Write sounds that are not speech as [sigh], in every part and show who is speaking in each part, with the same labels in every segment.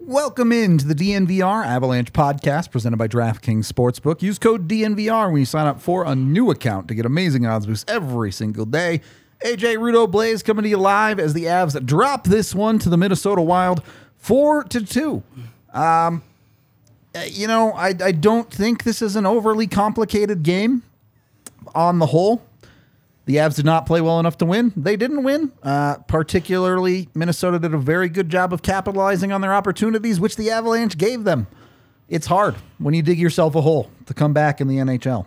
Speaker 1: Welcome into the DNVR Avalanche podcast presented by DraftKings Sportsbook. Use code DNVR when you sign up for a new account to get amazing odds boosts every single day. AJ Rudo Blaze coming to you live as the Avs drop this one to the Minnesota Wild four to two. Um, uh, you know, I, I don't think this is an overly complicated game on the whole. The Avs did not play well enough to win. They didn't win. Uh, particularly, Minnesota did a very good job of capitalizing on their opportunities, which the Avalanche gave them. It's hard when you dig yourself a hole to come back in the NHL,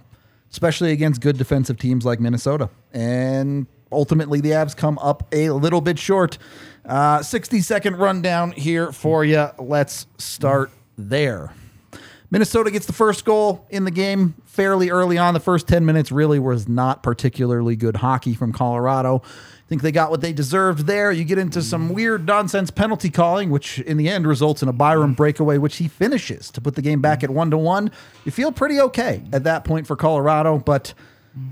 Speaker 1: especially against good defensive teams like Minnesota. And ultimately, the Avs come up a little bit short. Uh, 60 second rundown here for you. Let's start there. Minnesota gets the first goal in the game fairly early on. The first 10 minutes really was not particularly good hockey from Colorado. I think they got what they deserved there. You get into some weird nonsense penalty calling, which in the end results in a Byram breakaway, which he finishes to put the game back at one to one. You feel pretty okay at that point for Colorado, but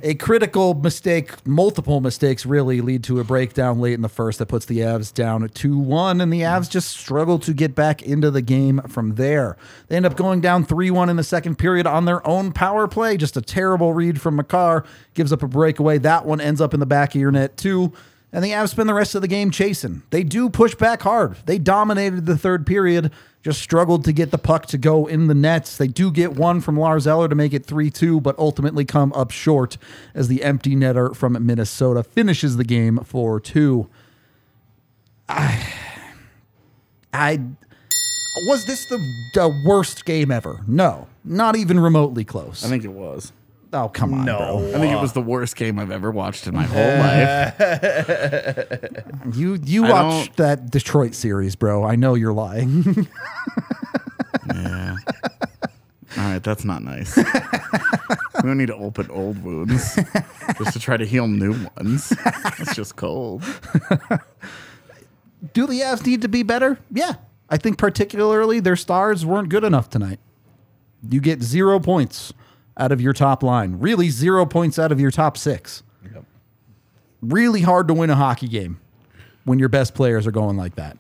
Speaker 1: a critical mistake, multiple mistakes really lead to a breakdown late in the first that puts the Avs down at 2 1, and the Avs mm. just struggle to get back into the game from there. They end up going down 3 1 in the second period on their own power play. Just a terrible read from Makar, gives up a breakaway. That one ends up in the back of your net, too. And the Avs spend the rest of the game chasing. They do push back hard. They dominated the third period, just struggled to get the puck to go in the nets. They do get one from Lars Eller to make it 3 2, but ultimately come up short as the empty netter from Minnesota finishes the game for 2. I, I was this the, the worst game ever? No, not even remotely close.
Speaker 2: I think it was.
Speaker 1: Oh, come on, bro.
Speaker 2: I think it was the worst game I've ever watched in my whole [laughs] life.
Speaker 1: You you
Speaker 2: I
Speaker 1: watched that Detroit series, bro. I know you're lying. [laughs]
Speaker 2: Yeah. All right, that's not nice. we don't need to open old wounds just to try to heal new ones. It's just cold.
Speaker 1: Do the Avs need to be better? Yeah. I think particularly their stars weren't good enough tonight. You get zero points out of your top line. Really zero points out of your top six. Really hard to win a hockey game when your best players are going like that.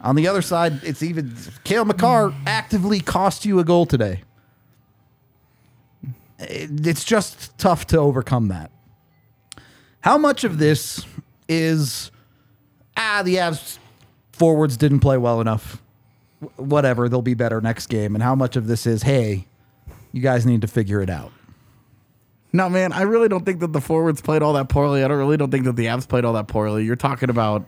Speaker 1: On the other side, it's even Cale Makar actively cost you a goal today. It's just tough to overcome that. How much of this is ah the Avs forwards didn't play well enough. Whatever, they'll be better next game. And how much of this is hey, you guys need to figure it out.
Speaker 2: No, man, I really don't think that the forwards played all that poorly. I don't really don't think that the Avs played all that poorly. You're talking about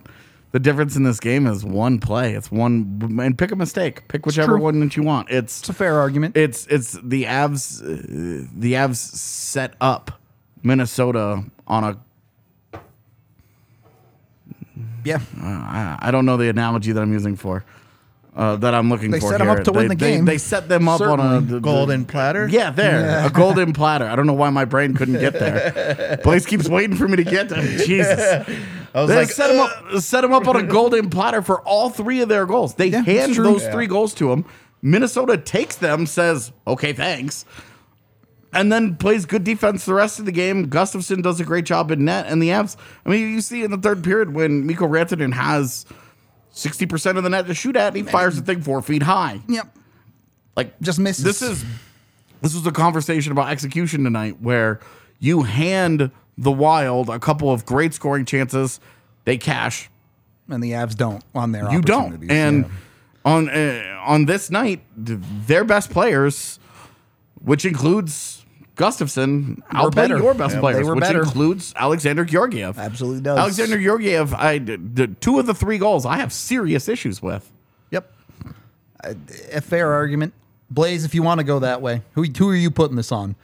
Speaker 2: the difference in this game is one play. It's one and pick a mistake. Pick whichever one that you want. It's
Speaker 1: It's a fair argument.
Speaker 2: it's it's the Avs uh, the Avs set up Minnesota on a
Speaker 1: yeah.
Speaker 2: I, I don't know the analogy that I'm using for uh, that I'm looking for.
Speaker 1: They
Speaker 2: for.
Speaker 1: set 'em
Speaker 2: here.
Speaker 1: up to win the
Speaker 2: they-
Speaker 1: game.
Speaker 2: They, set them up on
Speaker 1: Certainly.
Speaker 2: a
Speaker 3: Golden platter?
Speaker 2: Yeah, there, a golden platter. I don't know why my brain couldn't get there. [laughs] Blaze keeps waiting for me to get there. Jesus,
Speaker 3: I was
Speaker 2: they
Speaker 3: like,
Speaker 2: set him up, set him up on a golden platter for all three of their goals. They
Speaker 1: Yeah,
Speaker 2: hand
Speaker 1: it's true.
Speaker 2: those three goals to him. Minnesota takes them, says, "Okay, thanks." and then plays good defense the rest of the game. Gustavsson does a great job in net, and the Avs. I mean, you see in the third period when Mikko Rantanen has sixty percent of the net to shoot at, and he fires the thing four feet high.
Speaker 1: Yep.
Speaker 2: Like
Speaker 1: Just misses.
Speaker 2: This is this was a conversation about execution tonight, where you hand the Wild a couple of great scoring chances, they cash.
Speaker 1: And the Avs don't on their
Speaker 2: You don't, and
Speaker 1: Yeah.
Speaker 2: on uh, on this night, th- their best players, which includes Gustavsson, outplayed
Speaker 1: better.
Speaker 2: your best
Speaker 1: Yep,
Speaker 2: players, which
Speaker 1: better.
Speaker 2: includes Alexander Georgiev.
Speaker 1: Absolutely does.
Speaker 2: Alexander Georgiev, I d- d- two of the three goals I have serious issues with.
Speaker 1: Yep. A, a fair argument. Blaze, if you want to go that way, who who are you putting this on?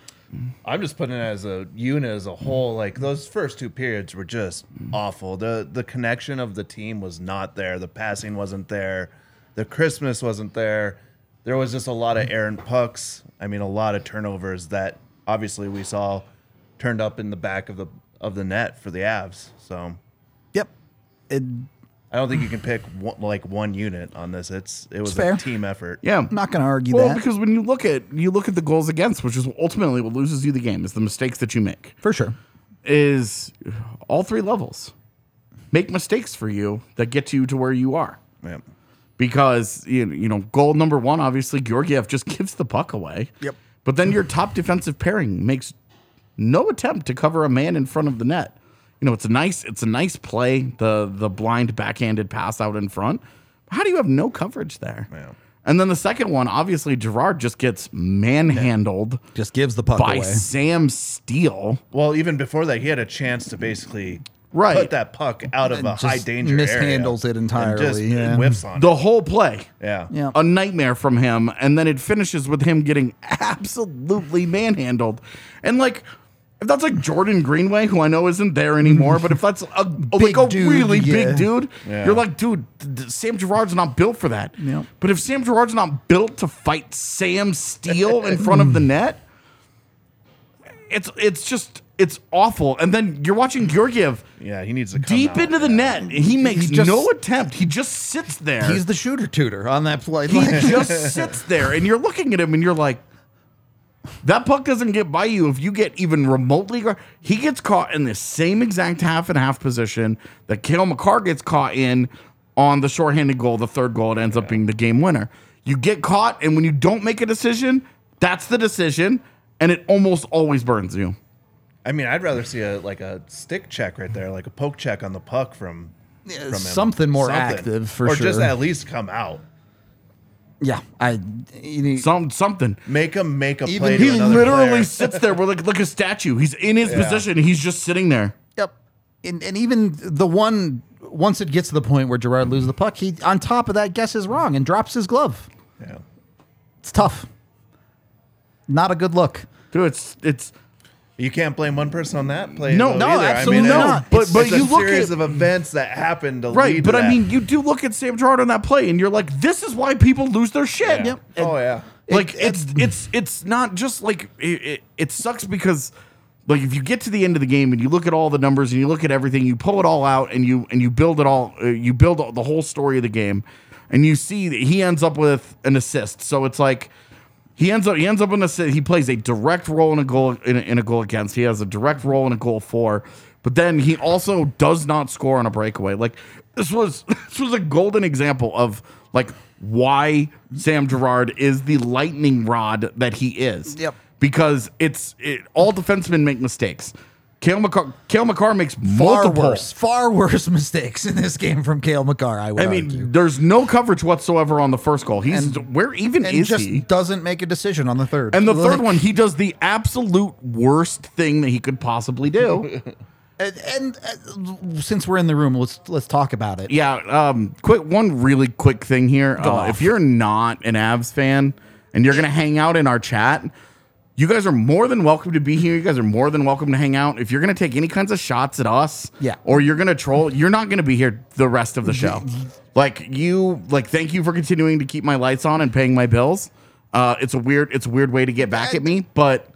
Speaker 3: I'm just putting it as a unit as a whole. Like those first two periods were just awful. The the connection of the team was not there. The passing wasn't there. The Christmas wasn't there. There was just a lot of errant pucks. I mean, a lot of turnovers that obviously we saw turned up in the back of the of the net for the Avs. So
Speaker 1: Yep. It,
Speaker 3: I don't think you can pick one, like one unit on this. It's it was
Speaker 1: It's fair.
Speaker 3: a team effort.
Speaker 2: Yeah,
Speaker 1: I'm not going to argue that.
Speaker 2: well,
Speaker 1: that
Speaker 2: because when you look at you look at the goals against, which is ultimately what loses you the game, is the mistakes that you make.
Speaker 1: for sure.
Speaker 2: Is all three levels make mistakes for you that get you to where you are.
Speaker 3: Yeah.
Speaker 2: because you you know goal number one obviously Georgiev just [laughs] gives the puck away.
Speaker 1: Yep.
Speaker 2: But then your top defensive pairing makes no attempt to cover a man in front of the net. You know it's a nice it's a nice play the the blind backhanded pass out in front. How do you have no coverage there?
Speaker 3: Yeah.
Speaker 2: And then the second one, obviously Girard just gets manhandled
Speaker 1: Just gives the puck
Speaker 2: by
Speaker 1: away.
Speaker 2: Sam Steel.
Speaker 3: Well, even before that, he had a chance to basically
Speaker 2: Right.
Speaker 3: put that puck out of
Speaker 1: And
Speaker 3: a
Speaker 1: just
Speaker 3: high danger
Speaker 1: mishandles
Speaker 3: area
Speaker 1: it
Speaker 3: and
Speaker 1: entirely,
Speaker 3: just
Speaker 1: yeah.
Speaker 3: whiffs on
Speaker 2: The
Speaker 3: it.
Speaker 2: whole play.
Speaker 3: Yeah.
Speaker 1: Yeah.
Speaker 2: a nightmare from him, and then it finishes with him getting [laughs] absolutely manhandled. And like, if that's like Jordan Greenway, who I know isn't there anymore, but if that's a, like a
Speaker 1: dude,
Speaker 2: really
Speaker 1: yeah.
Speaker 2: big dude,
Speaker 3: Yeah.
Speaker 2: you're like, dude, d- d- Sam Girard's not built for that.
Speaker 1: Yeah.
Speaker 2: But if Sam Girard's not built to fight Sam Steel in front of the [laughs] net, it's it's just it's awful. And then you're watching Georgiev
Speaker 3: Yeah, he needs to come
Speaker 2: deep
Speaker 3: out.
Speaker 2: into the net. He makes
Speaker 1: just-
Speaker 2: no attempt. He just sits there
Speaker 1: He's the shooter tutor on that play.
Speaker 2: he
Speaker 1: Like,
Speaker 2: just sits there and you're looking at him and you're like that puck doesn't get by you if you get even remotely guard- he gets caught in the same exact half and half position that Cale Makar gets caught in on the shorthanded goal the third goal it ends up being the game winner you get caught and when you don't make a decision that's the decision and it almost always burns you
Speaker 3: I mean, I'd rather see a like a stick check right there, like a poke check on the puck from,
Speaker 1: Yeah,
Speaker 3: from him.
Speaker 1: something more active, for sure.
Speaker 3: or just at least come out.
Speaker 1: yeah, I. You need,
Speaker 2: some something
Speaker 3: Make him make a
Speaker 1: Even
Speaker 3: play.
Speaker 2: he
Speaker 3: to another
Speaker 2: literally
Speaker 3: player.
Speaker 2: sits there with like, like a statue he's in his
Speaker 3: Yeah.
Speaker 2: position he's just sitting there
Speaker 1: Yep. And, and even the one once it gets to the point where Girard loses the puck, he on top of that guesses wrong and drops his glove.
Speaker 3: Yeah.
Speaker 1: It's tough. Not a good look.
Speaker 2: dude it's it's
Speaker 3: You can't blame one person on that play.
Speaker 2: No,
Speaker 1: no,
Speaker 3: either.
Speaker 1: absolutely
Speaker 3: I mean,
Speaker 1: not.
Speaker 3: it's-
Speaker 2: But-
Speaker 3: it's
Speaker 2: but
Speaker 3: a
Speaker 2: you look
Speaker 3: series
Speaker 2: at-
Speaker 3: of events that happened to
Speaker 2: Right, but
Speaker 3: to
Speaker 2: I
Speaker 3: that.
Speaker 2: mean, you do look at Sam Girard on that play, and you're like, this is why people lose their shit.
Speaker 3: Yeah. Oh yeah.
Speaker 2: Like
Speaker 1: It-
Speaker 2: it's it's it's not just like it, it, it sucks because like if you get to the end of the game and you look at all the numbers and you look at everything, you pull it all out and you and you build it all, uh, you build the whole story of the game, and you see that he ends up with an assist. So it's like. He ends up. He ends up in a. He plays a direct role in a goal in a, in a goal against. He has a direct role in a goal for. But then he also does not score on a breakaway. Like this was [laughs] this was a golden example of like why Sam Girard is the lightning rod that he is.
Speaker 1: Yep.
Speaker 2: Because it's it, all defensemen make mistakes. Cale Makar, Cale Makar makes
Speaker 1: Far
Speaker 2: multiple.
Speaker 1: worse, far worse [laughs] mistakes in this game from Cale Makar. I would
Speaker 2: I mean,
Speaker 1: argue.
Speaker 2: there's no coverage whatsoever on the first goal. He's
Speaker 1: And-
Speaker 2: where even
Speaker 1: and
Speaker 2: is
Speaker 1: just
Speaker 2: he?
Speaker 1: doesn't make a decision on the third.
Speaker 2: And the
Speaker 1: Like,
Speaker 2: third one, he does the absolute worst thing that he could possibly do. [laughs]
Speaker 1: And, and uh, since we're in the room, let's let's talk about it.
Speaker 2: yeah. Um. Quick. One really quick thing here. Uh, if you're not an Avs fan and you're gonna hang out in our chat, you guys are more than welcome to be here. You guys are more than welcome to hang out. If you're gonna take any kinds of shots at us,
Speaker 1: Yeah.
Speaker 2: or you're gonna troll, you're not gonna be here the rest of the show. like you, like thank you for continuing to keep my lights on and paying my bills. Uh, it's a weird, it's a weird way to get back at me, but.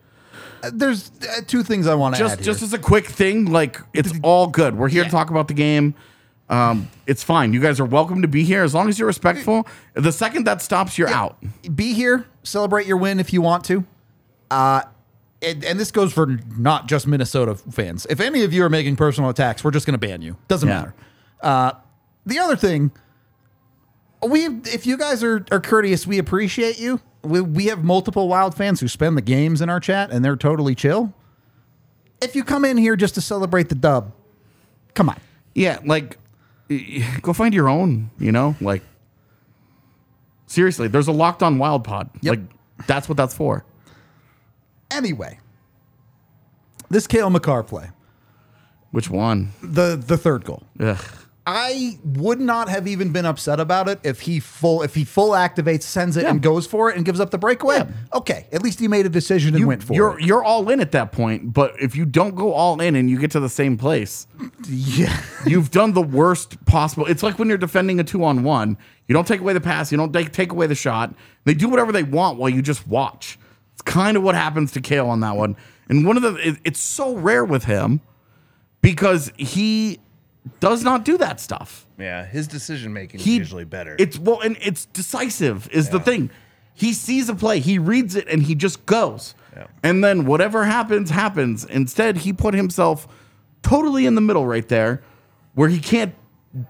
Speaker 1: There's uh, two things I want to
Speaker 2: just
Speaker 1: add.
Speaker 2: just
Speaker 1: here.
Speaker 2: as a quick thing, like it's all good. We're here to talk about the game. Um, it's fine. You guys are welcome to be here as long as you're respectful. The second that stops, you're out.
Speaker 1: be here, celebrate your win if you want to. Uh, and, and this goes for not just Minnesota fans. If any of you are making personal attacks, we're just going to ban you. Doesn't
Speaker 2: Yeah.
Speaker 1: matter. Uh, the other thing, we if you guys are, are courteous, we appreciate you. We, we have multiple Wild fans who spend the games in our chat, and they're totally chill. If you come in here just to celebrate the dub, come on.
Speaker 2: Yeah, like go find your own. You know, like Seriously, there's a locked on wild pod.
Speaker 1: Yep.
Speaker 2: Like that's what that's for.
Speaker 1: Anyway, this Cale Makar play,
Speaker 2: Which one?
Speaker 1: the the third goal.
Speaker 2: Ugh.
Speaker 1: I would not have even been upset about it if he full if he full activates, sends it, and goes for it and gives up the breakaway. Okay, at least he made a decision and went for
Speaker 2: you're
Speaker 1: it.
Speaker 2: you're all in at that point, but if you don't go all in and you get to the same place, [laughs]
Speaker 1: Yeah,
Speaker 2: you've done the worst possible. It's like when you're defending a two on one. You don't take away the pass. You don't take, take away the shot. They do whatever they want while you just watch. It's kind of what happens to Cale on that one. And one of the it- it's so rare with him because he does not do that stuff.
Speaker 3: Yeah, his decision making is
Speaker 2: He
Speaker 3: usually better.
Speaker 2: It's well, and it's decisive is the thing. He sees a play, he reads it, and he just goes.
Speaker 3: Yeah.
Speaker 2: And then whatever happens, happens. Instead, he put himself totally in the middle right there, where he can't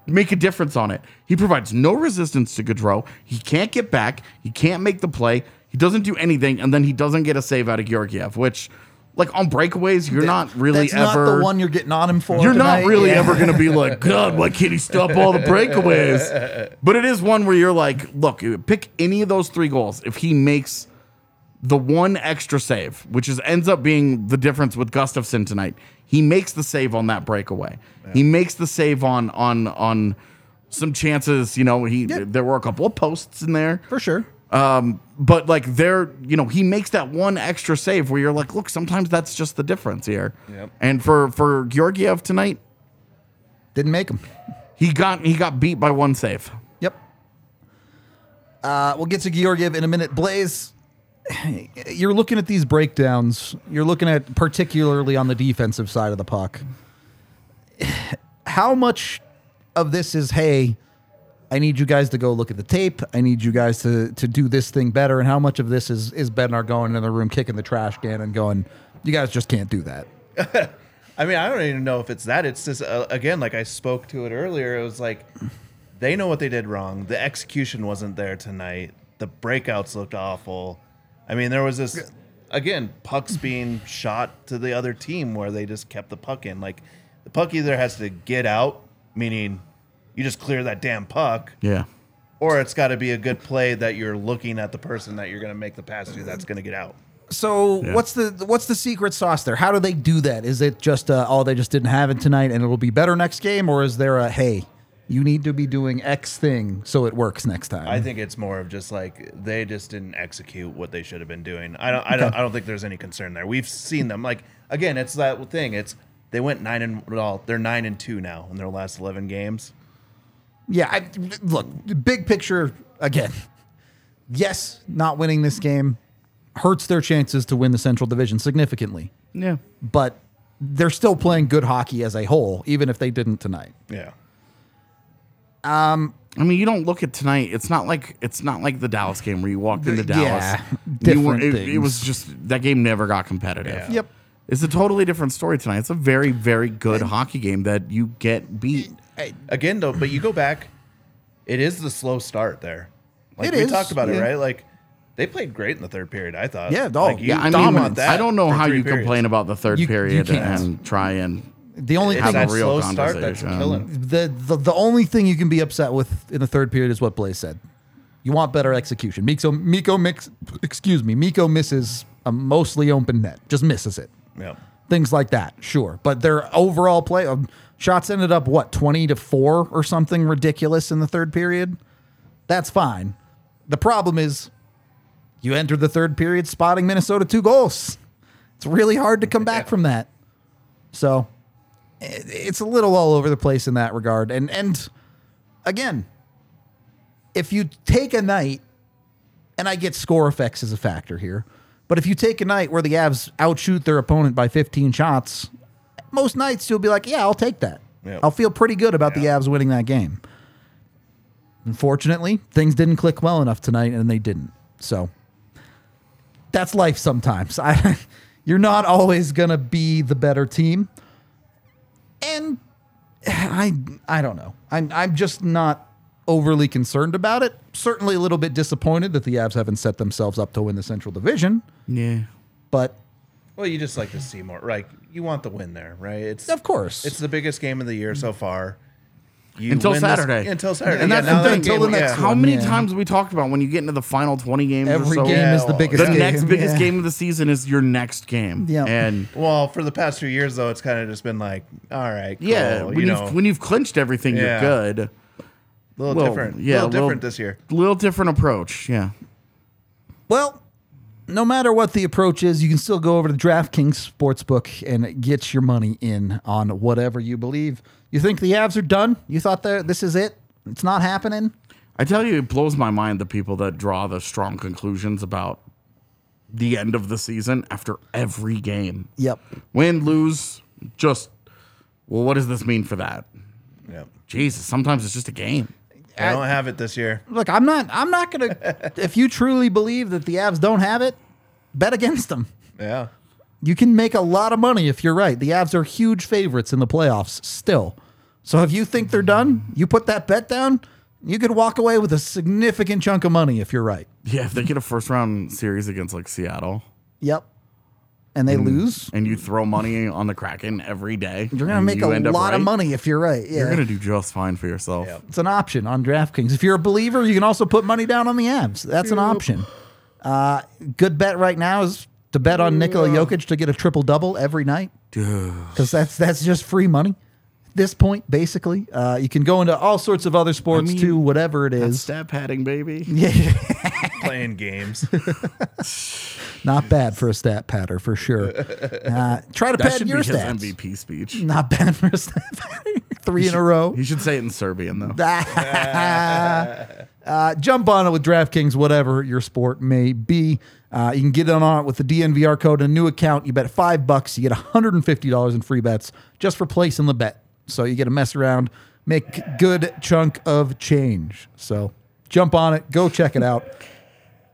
Speaker 2: make a difference on it. He provides no resistance to Gaudreau. He can't get back. He can't make the play. He doesn't do anything, and then he doesn't get a save out of Georgiev, which, like on breakaways, you're not really
Speaker 1: that's
Speaker 2: ever
Speaker 1: not the one you're getting on him for.
Speaker 2: you're
Speaker 1: tonight.
Speaker 2: not really
Speaker 1: Yeah.
Speaker 2: ever going to be like, [laughs] God, why can't he stop all the breakaways? But it is one where you're like, look, pick any of those three goals. If he makes the one extra save, which is ends up being the difference with Gustavsson tonight, he makes the save on that breakaway. He makes the save on on on some chances. You know, he there were a couple of posts in there
Speaker 1: for sure.
Speaker 2: Um, but like there, you know, he makes that one extra save where you're like, look, sometimes that's just the difference here.
Speaker 3: Yep.
Speaker 2: And for for Georgiev tonight,
Speaker 1: Didn't make him.
Speaker 2: he got he got beat by one save.
Speaker 1: Yep. Uh, we'll get to Georgiev in a minute. Blaze, [sighs] you're looking at these breakdowns. You're looking at particularly on the defensive side of the puck. [sighs] How much of this is, hey, I need you guys to go look at the tape. I need you guys to to do this thing better. And how much of this is is Bednar going in the room, kicking the trash can, and going, you guys just can't do that. [laughs]
Speaker 3: I mean, I don't even know if it's that. It's just uh, again, like I spoke to it earlier. It was like they know what they did wrong. The execution wasn't there tonight. The breakouts looked awful. I mean, there was this again pucks being shot to the other team where they just kept the puck in. Like the puck either has to get out, meaning you just clear that damn puck,
Speaker 2: Yeah.
Speaker 3: or it's got to be a good play that you're looking at the person that you're going to make the pass to that's going to get out.
Speaker 1: So what's the what's the secret sauce there? How do they do that? Is it just uh, oh they just didn't have it tonight and it'll be better next game, or is there a hey you need to be doing X thing so it works next time?
Speaker 3: I think it's more of just like they just didn't execute what they should have been doing. I don't. I don't. I don't think there's any concern there. We've seen them. Like again, it's that thing. It's they went nine and well, they're nine and two now in their last eleven games.
Speaker 1: Yeah. I, look, big picture again. Yes, not winning this game hurts their chances to win the Central Division significantly,
Speaker 2: Yeah.
Speaker 1: but they're still playing good hockey as a whole, even if they didn't tonight.
Speaker 3: Yeah.
Speaker 2: Um, I mean, you don't look at tonight. It's not like it's not like the Dallas game where you walked into Dallas.
Speaker 1: Yeah,
Speaker 2: you were-
Speaker 1: different
Speaker 2: it, it was just that game never got competitive.
Speaker 3: Yeah.
Speaker 1: Yep.
Speaker 2: It's a totally different story tonight. It's a very, very good hockey game that you get beat.
Speaker 3: Again, though, but you go back, it is the slow start there. Like
Speaker 1: It
Speaker 3: we
Speaker 1: is,
Speaker 3: talked about
Speaker 1: yeah.
Speaker 3: it, right? Like they played great in the third period. I thought.
Speaker 1: Yeah, oh,
Speaker 3: Like, you
Speaker 1: yeah,
Speaker 2: I
Speaker 3: don't
Speaker 2: mean,
Speaker 3: want that
Speaker 2: I don't know
Speaker 3: for
Speaker 2: how
Speaker 3: three
Speaker 2: you
Speaker 3: periods.
Speaker 2: complain about the third
Speaker 1: You- you
Speaker 2: period
Speaker 1: can't.
Speaker 2: and try and
Speaker 1: The only
Speaker 3: It's
Speaker 2: have
Speaker 1: thing
Speaker 3: that
Speaker 2: a real
Speaker 3: slow start that's
Speaker 2: conversation.
Speaker 3: killing.
Speaker 1: the, the the only thing you can be upset with in the third period is what Blaze said. You want better execution. Mikko Mikko mix excuse me, Mikko misses a mostly open net. Just misses it.
Speaker 3: Yeah.
Speaker 1: Things like that, sure. But their overall play um, shots ended up what, 20 to 4 or something ridiculous in the third period. That's fine. The problem is you enter the third period spotting Minnesota two goals. It's really hard to come back from that. So it's a little all over the place in that regard. And and again, if you take a night, and I get score effects as a factor here, but if you take a night where the Avs outshoot their opponent by 15 shots, most nights you'll be like, yeah, I'll take that.
Speaker 3: Yep.
Speaker 1: I'll feel pretty good about the
Speaker 3: Yeah.
Speaker 1: Avs winning that game. Unfortunately, things didn't click well enough tonight, and they didn't. So that's life sometimes. [laughs] I, you're not always gonna be the better team, and I I don't know. I'm I'm just not overly concerned about it. Certainly a little bit disappointed that the Avs haven't set themselves up to win the Central Division,
Speaker 2: yeah.
Speaker 1: but
Speaker 3: Well, you just like to see more. Like you want the win there, right? It's
Speaker 1: of course,
Speaker 3: it's the biggest game of the year so far. you
Speaker 2: Until
Speaker 3: win this-
Speaker 2: Saturday.
Speaker 3: until Saturday.
Speaker 1: And
Speaker 3: Yeah,
Speaker 1: that's
Speaker 3: now
Speaker 1: the thing,
Speaker 3: game-
Speaker 1: until the
Speaker 3: yeah.
Speaker 1: next
Speaker 2: How many
Speaker 1: yeah.
Speaker 2: times have we talked about when you get into the final 20 games
Speaker 1: Every
Speaker 2: or so?
Speaker 1: game is the
Speaker 3: well,
Speaker 1: biggest
Speaker 2: the
Speaker 1: game.
Speaker 2: next biggest
Speaker 1: Yeah.
Speaker 2: game of the season is your next game.
Speaker 1: Yeah.
Speaker 2: And
Speaker 3: Well, for the past few years though, it's kind of just been like, all right, cool,
Speaker 2: yeah, when
Speaker 3: you
Speaker 2: you
Speaker 3: know,
Speaker 2: have when you've clinched everything,
Speaker 3: Yeah.
Speaker 2: you're good.
Speaker 3: a little
Speaker 2: well,
Speaker 3: different,
Speaker 2: yeah,
Speaker 3: a little
Speaker 2: a little-
Speaker 3: different this year.
Speaker 2: A little different approach. Yeah.
Speaker 1: Well, no matter what the approach is, you can still go over to DraftKings Sportsbook and get your money in on whatever you believe. You think the Avs are done? You thought that this is it? It's not happening?
Speaker 2: I tell you, it blows my mind the people that draw the strong conclusions about the end of the season after every game.
Speaker 1: Yep.
Speaker 2: Win, lose, just well, what does this mean for that?
Speaker 3: Yeah,
Speaker 2: Jesus, sometimes it's just a game.
Speaker 3: I don't have it this year.
Speaker 1: Look, I'm not I'm not going [laughs] to if you truly believe that the Avs don't have it, bet against them.
Speaker 3: Yeah,
Speaker 1: You can make a lot of money if you're right. The Avs are huge favorites in the playoffs still. So if you think they're done, you put that bet down, you could walk away with a significant chunk of money if you're right.
Speaker 2: Yeah, if they get a first round series against like Seattle
Speaker 1: Yep. And they lose,
Speaker 2: and you throw money on the Kraken every day,
Speaker 1: you're going to
Speaker 2: and
Speaker 1: make
Speaker 2: you
Speaker 1: a
Speaker 2: end up
Speaker 1: lot of money if you're right. Yeah.
Speaker 2: You're gonna do just fine for yourself.
Speaker 1: it's an option on DraftKings. If you're a believer, you can also put money down on the Avs. That's an option. Uh, good bet right now is to bet on Nikola Jokic to get a triple double every night [sighs] because that's that's just free money. At this point, basically, uh, you can go into all sorts of other sports
Speaker 2: mean,
Speaker 1: too, whatever it is.
Speaker 2: That's stat padding, baby.
Speaker 1: Yeah,
Speaker 3: playing games. [laughs] [laughs]
Speaker 1: not bad for a stat patter for sure. [laughs] Uh, try to
Speaker 2: That
Speaker 1: pad
Speaker 2: should be
Speaker 1: your
Speaker 2: his. MVP speech.
Speaker 1: Not bad for a stat patter. [laughs] Three in a row.
Speaker 2: He should say it in Serbian though. [laughs]
Speaker 1: uh, jump on it with DraftKings, whatever your sport may be. Uh, you can get on it with the DNVR code, a new account. You bet five bucks, you get $150 in free bets just for placing the bet. So you get to mess around, make good chunk of change. So jump on it, go check it out.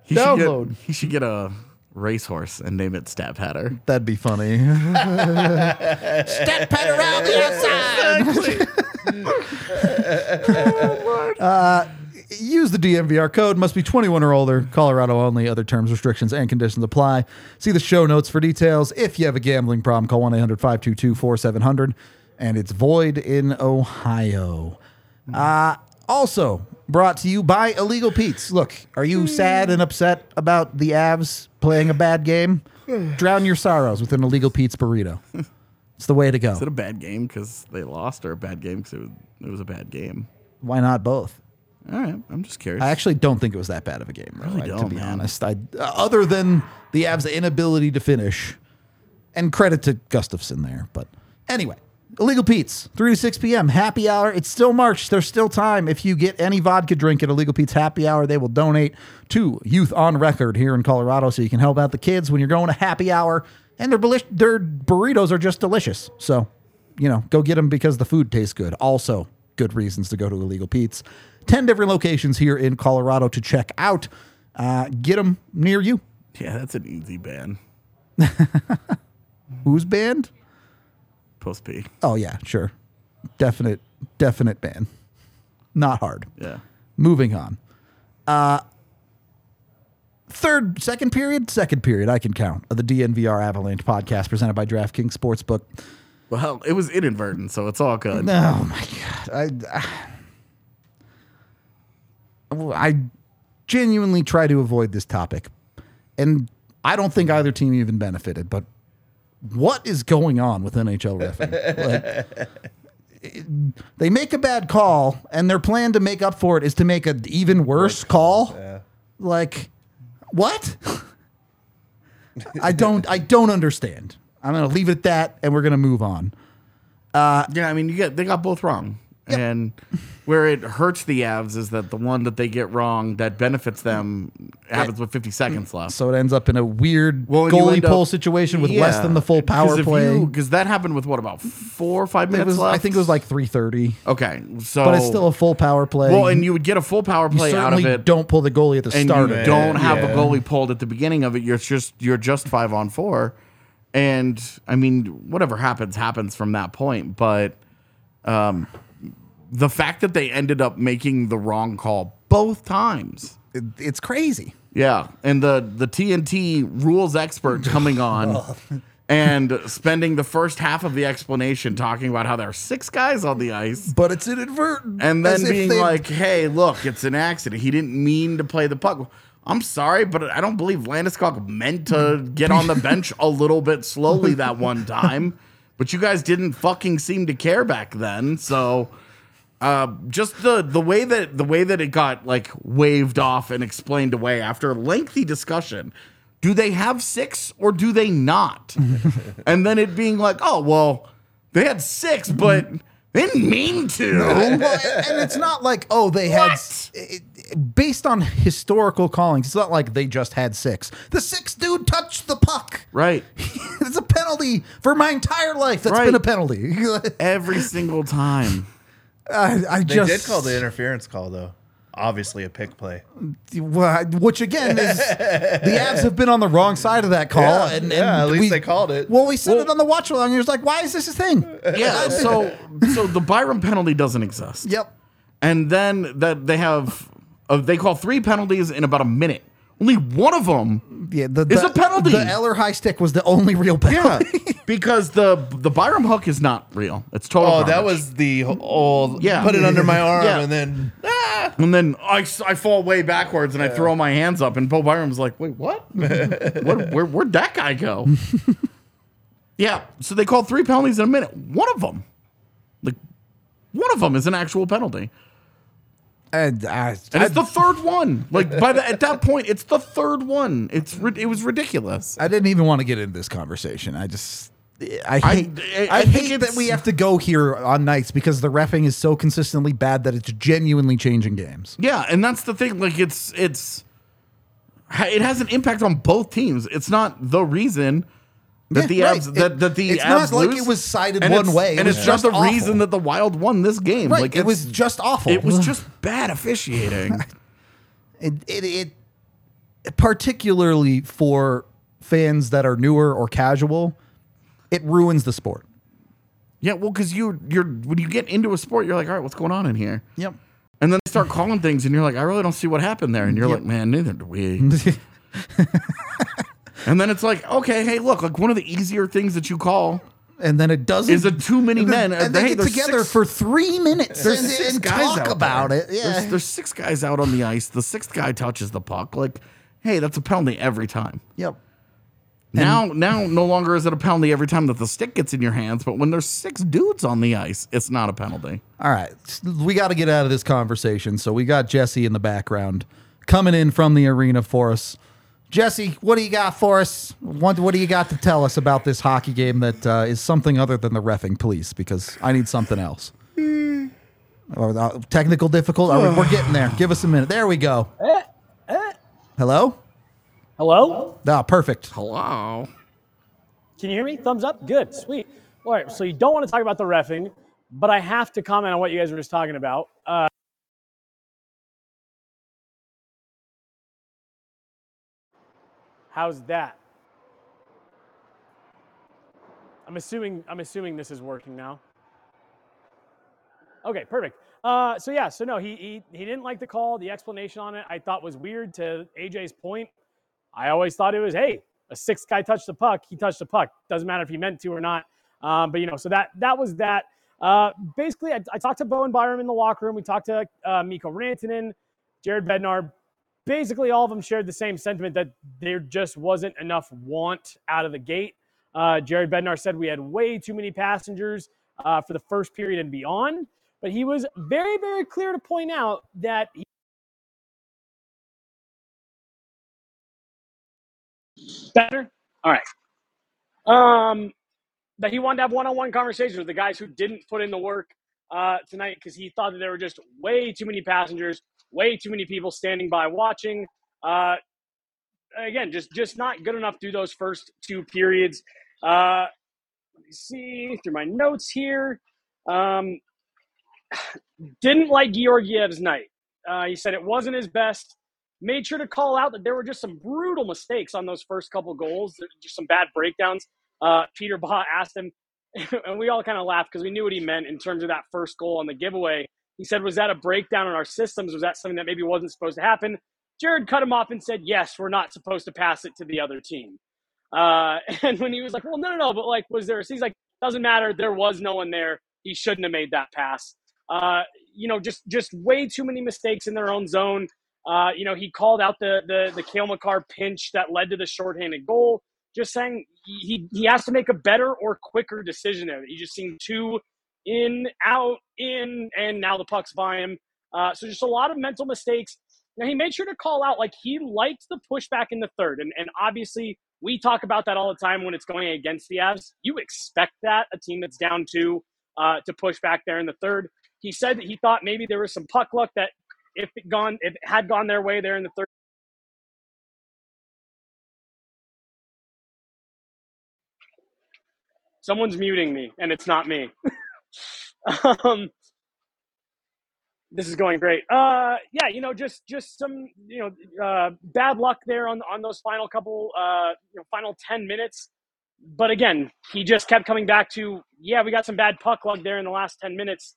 Speaker 2: He should get-
Speaker 1: Download.
Speaker 2: he should get a racehorse and name it Stat Patter.
Speaker 1: That'd be funny. Step pad around the outside. [laughs] uh, use the DNVR code. Must be 21 or older. Colorado only. Other terms, restrictions, and conditions apply. See the show notes for details. If you have a gambling problem, call 1 800 522 4700. And it's void in Ohio. Uh, also brought to you by Illegal Pete's. Look, are you sad and upset about the Avs playing a bad game? Drown your sorrows with an Illegal Pete's burrito. It's the way to go.
Speaker 2: Is it a bad game because they lost, or a bad game because it was, it was a bad game?
Speaker 1: Why not both?
Speaker 2: All right, I'm just curious.
Speaker 1: I actually don't think it was that bad of a game,
Speaker 2: Really
Speaker 1: I- to be
Speaker 2: man.
Speaker 1: honest. I, other than the Avs' inability to finish, and credit to Gustavsson there. But anyway, Illegal Pete's, 3 to 6 p.m., happy hour. It's still March. There's still time. If you get any vodka drink at Illegal Pete's happy hour, they will donate to Youth on Record here in Colorado so you can help out the kids when you're going to happy hour. And their, their burritos are just delicious. So, you know, go get them because the food tastes good. Also, good reasons to go to Illegal Pete's. 10 different locations here in Colorado to check out. Uh, get them near you.
Speaker 2: yeah, that's an easy ban. [laughs]
Speaker 1: Who's banned?
Speaker 2: Post P.
Speaker 1: Oh, yeah, sure. Definite, definite ban. Not hard.
Speaker 2: Yeah.
Speaker 1: Moving on. Uh, third, second period, second period, I can count of the DNVR Avalanche podcast presented by DraftKings Sportsbook.
Speaker 2: Well, it was inadvertent, so it's all good.
Speaker 1: Oh my god! I, I, I genuinely try to avoid this topic, and I don't think either team even benefited. But what is going on with NHL refing? Like, it- they make a bad call, and their plan to make up for it is to make an even worse call. Like, what? I don't. I don't understand. I'm gonna leave it at that, and we're gonna move on.
Speaker 2: Uh, yeah, I mean, you get they got both wrong, and where it hurts the Avs is that the one that they get wrong that benefits them happens with 50 seconds left.
Speaker 1: So it ends up in a weird
Speaker 2: Well,
Speaker 1: goalie pull
Speaker 2: up-
Speaker 1: situation with less than the full power play.
Speaker 2: Because that happened with what about four or five minutes
Speaker 1: was,
Speaker 2: left?
Speaker 1: I think it was like 330,
Speaker 2: okay. So,
Speaker 1: but it's still a full power play.
Speaker 2: well, and you would get a full power
Speaker 1: you
Speaker 2: play out of
Speaker 1: certainly
Speaker 2: it.
Speaker 1: don't pull the goalie at the
Speaker 2: and
Speaker 1: start
Speaker 2: you
Speaker 1: of it.
Speaker 2: don't have a goalie pulled at the beginning of it. You're just you're just five on four, and I mean whatever happens happens from that point. But um, the fact that they ended up making the wrong call both times,
Speaker 1: It- it's crazy.
Speaker 2: yeah, and the the TNT rules expert coming [laughs] on and spending the first half of the explanation talking about how there are six guys on the ice.
Speaker 1: But it's inadvertent.
Speaker 2: And then being
Speaker 1: they-
Speaker 2: like, hey, look, it's an accident. He didn't mean to play the puck. I'm sorry, but I don't believe Landeskog meant to get on the [laughs] bench a little bit slowly that one time. [laughs] But you guys didn't fucking seem to care back then. So uh, just the the way that the way that it got like waved off and explained away after a lengthy discussion. Do they have six or do they not? [laughs] and then it being like, oh well, they had six, but they didn't mean to. [laughs]
Speaker 1: Well, and it's not like oh they had s- it, it- based on historical callings. It's not like they just had six. The sixth dude touched the puck.
Speaker 2: Right. [laughs]
Speaker 1: it's a penalty for my entire life. That's
Speaker 2: Right.
Speaker 1: been a penalty.
Speaker 2: Every single time.
Speaker 1: I, I
Speaker 3: They
Speaker 1: just
Speaker 3: did call the interference call though. Obviously a pick play.
Speaker 1: Well, which again is the Avs have been on the wrong side of that call,
Speaker 3: Yeah,
Speaker 1: and, and
Speaker 3: yeah, at least
Speaker 1: we-
Speaker 3: they called it.
Speaker 1: Well, we said it on the watch along. You're just like, why is this a thing?
Speaker 2: Yeah. So so the Byram penalty doesn't exist.
Speaker 1: Yep.
Speaker 2: And then that they have uh, they call three penalties in about a minute. Only one of them
Speaker 1: Yeah, the,
Speaker 2: It's
Speaker 1: the-
Speaker 2: a penalty.
Speaker 1: The Eller high stick was the only real
Speaker 2: Yeah,
Speaker 1: penalty.
Speaker 2: Because the the Byram hook is not real. It's total.
Speaker 3: Oh, that
Speaker 2: garbage.
Speaker 3: was the old
Speaker 2: Yeah.
Speaker 3: put it under my [laughs] arm
Speaker 2: Yeah.
Speaker 3: and then Ah!
Speaker 2: And then I, s- I fall way backwards and I throw my hands up and Bo Byram's like, wait, what? [laughs] what where, where'd that guy go? [laughs] yeah. So they called three penalties in a minute. One of them, like one of them is an actual penalty.
Speaker 1: and I,
Speaker 2: And it's the third one. Like by the, at that point, it's the third one. It's it was ridiculous.
Speaker 1: I didn't even want to get into this conversation. I just. I
Speaker 2: I-
Speaker 1: hate, I,
Speaker 2: I- I think
Speaker 1: hate that we have to go here on nights because the refing is so consistently bad that it's genuinely changing games.
Speaker 2: Yeah, and that's the thing. Like it's it's it has an impact on both teams. It's not the reason that
Speaker 1: Yeah,
Speaker 2: the
Speaker 1: right.
Speaker 2: Avs that,
Speaker 1: It-
Speaker 2: that the
Speaker 1: it's
Speaker 2: Avs
Speaker 1: not like it was sided one way. It
Speaker 2: and it's just
Speaker 1: just
Speaker 2: the reason that the Wild won this game.
Speaker 1: Right.
Speaker 2: Like
Speaker 1: it was just awful.
Speaker 2: it was just bad officiating. [laughs]
Speaker 1: it, it, it particularly for fans that are newer or casual, it ruins the sport.
Speaker 2: yeah, well, because you you're when you get into a sport, you're like, all right, what's going on in here?
Speaker 1: Yep.
Speaker 2: And then they start calling things, and you're like, I really don't see what happened there. And you're like, man, neither do we. [laughs] and then it's like, okay, hey, look, like one of the easier things that you call
Speaker 1: and then it doesn't.
Speaker 2: is a too many men.
Speaker 1: and
Speaker 2: Hey,
Speaker 1: they get
Speaker 2: there's
Speaker 1: together
Speaker 2: six-
Speaker 1: for three minutes and,
Speaker 2: six
Speaker 1: and
Speaker 2: guys
Speaker 1: talk
Speaker 2: out
Speaker 1: about
Speaker 2: there.
Speaker 1: it. Yeah.
Speaker 2: There's, there's six guys out on the ice. The sixth guy touches the puck. Like, hey, that's a penalty every time.
Speaker 1: yep.
Speaker 2: Now, now, no longer is it a penalty every time that the stick gets in your hands, but when there's six dudes on the ice, it's not a penalty.
Speaker 1: All right. We got to get out of this conversation. So we got Jesse in the background coming in from the arena for us. Jesse, what do you got for us? What, what do you got to tell us about this hockey game that uh, is something other than the refing, please? Because I need something else. Or uh, technical difficult? Are we, we're getting there. Give us a minute. There we go. Hello?
Speaker 4: Hello?
Speaker 1: Ah, perfect.
Speaker 2: Hello.
Speaker 4: Can you hear me? Thumbs up? Good, sweet. All right, so you don't want to talk about the refing, but I have to comment on what you guys were just talking about. Uh, how's that? I'm assuming I'm assuming this is working now. Okay, perfect. Uh, so yeah, so no, he, he he didn't like the call. The explanation on it I thought was weird. To AJ's point, I always thought it was, hey, a sixth guy touched the puck. He touched the puck. Doesn't matter if he meant to or not. Um, but you know, so that that was that. Uh, basically, I, I talked to Bowen Byram in the locker room. We talked to uh, Mikko Rantanen, Jared Bednar. Basically, all of them shared the same sentiment that there just wasn't enough want out of the gate. Uh, Jared Bednar said we had way too many passengers uh, for the first period and beyond. But he was very, very clear to point out that he better. All right. Um, that he wanted to have one-on-one conversations with the guys who didn't put in the work uh, tonight because he thought that there were just way too many passengers, way too many people standing by watching. Uh, again, just just not good enough through those first two periods. Uh, let me see through my notes here. Um, [sighs] didn't like Georgiev's night. Uh, he said it wasn't his best. Made sure to call out that there were just some brutal mistakes on those first couple goals, just some bad breakdowns. Uh, Peter Baugh asked him, [laughs] and we all kind of laughed because we knew what he meant in terms of that first goal on the giveaway. He said, Was that a breakdown in our systems? Was that something that maybe wasn't supposed to happen? Jared cut him off and said, Yes, we're not supposed to pass it to the other team. Uh, [laughs] and when he was like, well, no, no, no, but like, was there? He's like, doesn't matter. There was no one there. He shouldn't have made that pass. Uh, you know, just just way too many mistakes in their own zone. Uh, you know, he called out the the the Cale Makar pinch that led to the shorthanded goal. Just saying he he has to make a better or quicker decision there. He just seemed too in, out, in, and now the puck's by him. Uh, so just a lot of mental mistakes. Now he made sure to call out like he liked the pushback in the third, and and obviously we talk about that all the time when it's going against the Avs. You expect that a team that's down two uh, to push back there in the third. He said that he thought maybe there was some puck luck that if it gone if it had gone their way there in the third. Someone's muting me, and it's not me. [laughs] um, this is going great. Uh, yeah, you know, just just some you know uh, bad luck there on on those final couple uh, you know final ten minutes. But again, he just kept coming back to yeah, we got some bad puck luck there in the last ten minutes.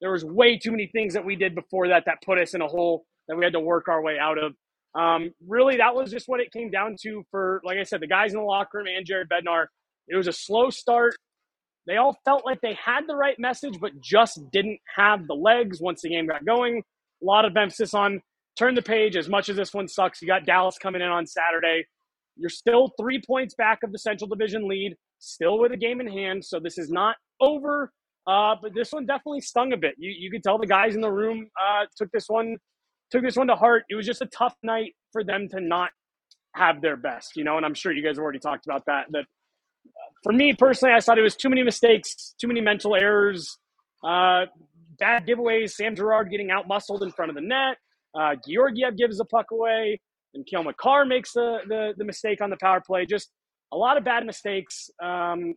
Speaker 4: There was way too many things that we did before that that put us in a hole that we had to work our way out of. Um, really, that was just what it came down to for, like I said, the guys in the locker room and Jared Bednar. It was a slow start. They all felt like they had the right message, but just didn't have the legs once the game got going. A lot of emphasis on turn the page. As much as this one sucks, you got Dallas coming in on Saturday. You're still three points back of the Central Division lead, still with a game in hand. So this is not over. Uh, but this one definitely stung a bit. You you could tell the guys in the room uh, took this one took this one to heart. It was just a tough night for them to not have their best, you know. And I'm sure you guys have already talked about that. That for me personally, I thought it was too many mistakes, too many mental errors, uh, bad giveaways. Sam Girard getting out muscled in front of the net. Uh, Georgiev gives the puck away, and Cale Makar makes the, the, the mistake on the power play. Just a lot of bad mistakes. Um,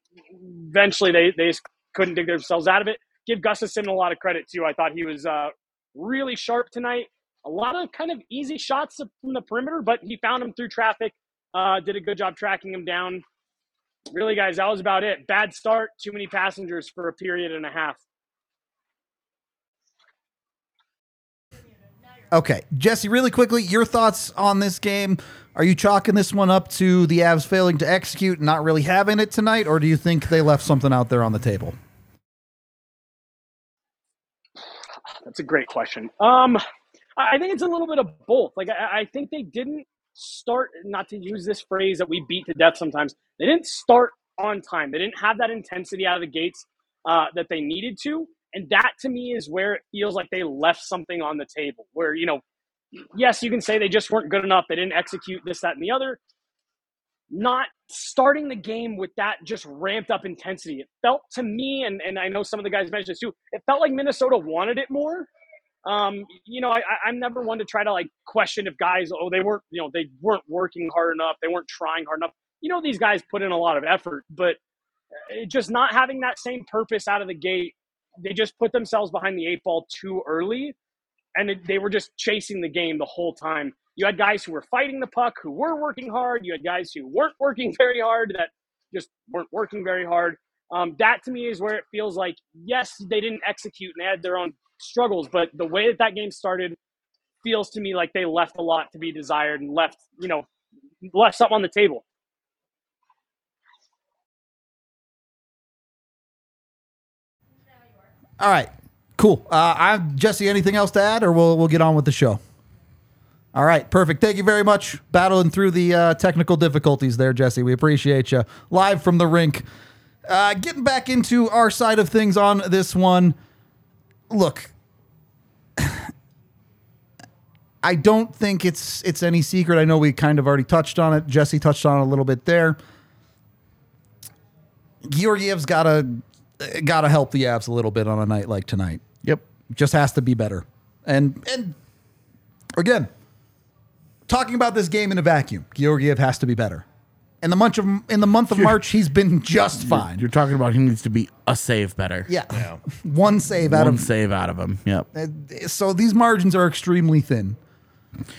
Speaker 4: eventually, they they couldn't dig themselves out of it. Give Gustavsson a lot of credit too. I thought he was uh, really sharp tonight. A lot of kind of easy shots from the perimeter, but he found him through traffic. Uh, did a good job tracking him down really, guys, that was about it. Bad start, too many passengers for a period and a half.
Speaker 1: Okay, Jesse, really quickly, your thoughts on this game? Are you chalking this one up to the Avs failing to execute, and not really having it tonight, or do you think they left something out there on the table?
Speaker 4: That's a great question. Um, I think it's a little bit of both. Like I, I think they didn't start, not to use this phrase that we beat to death sometimes, they didn't start on time. They didn't have that intensity out of the gates uh, that they needed to. And that to me is where it feels like they left something on the table where, you know, yes, you can say they just weren't good enough. They didn't execute this, that, and the other. Not starting the game with that just ramped up intensity. It felt to me, and, and I know some of the guys mentioned this too, it felt like Minnesota wanted it more um, you know, I, I'm never one to try to like question if guys, oh, they weren't, you know, they weren't working hard enough, they weren't trying hard enough. You know, these guys put in a lot of effort, but uh, just not having that same purpose out of the gate, they just put themselves behind the eight ball too early, and it, they were just chasing the game the whole time. You had guys who were fighting the puck, who were working hard. You had guys who weren't working [laughs] very hard, that just weren't working very hard. Um, that to me is where it feels like yes, they didn't execute and they had their own struggles. But the way that that game started feels to me like they left a lot to be desired and left, you know, left something on the table.
Speaker 1: All right, cool. Uh, I Jesse, anything else to add, or we'll we'll get on with the show. All right, perfect. Thank you very much. Battling through the uh, technical difficulties there, Jesse. We appreciate you. Live from the rink. Uh, getting back into our side of things on this one. Look, [sighs] I don't think it's it's any secret. I know we kind of already touched on it. Jesse touched on it a little bit there. Georgiev's gotta gotta help the Avs a little bit on a night like tonight.
Speaker 2: Yep.
Speaker 1: Just has to be better. And and again, talking about this game in a vacuum, Georgiev has to be better. In the month of in the month of March, he's been just fine.
Speaker 2: You're talking about he needs to be a save better.
Speaker 1: yeah, [laughs] one save out
Speaker 2: One
Speaker 1: of.
Speaker 2: save out of him. Yep.
Speaker 1: Uh, so these margins are extremely thin.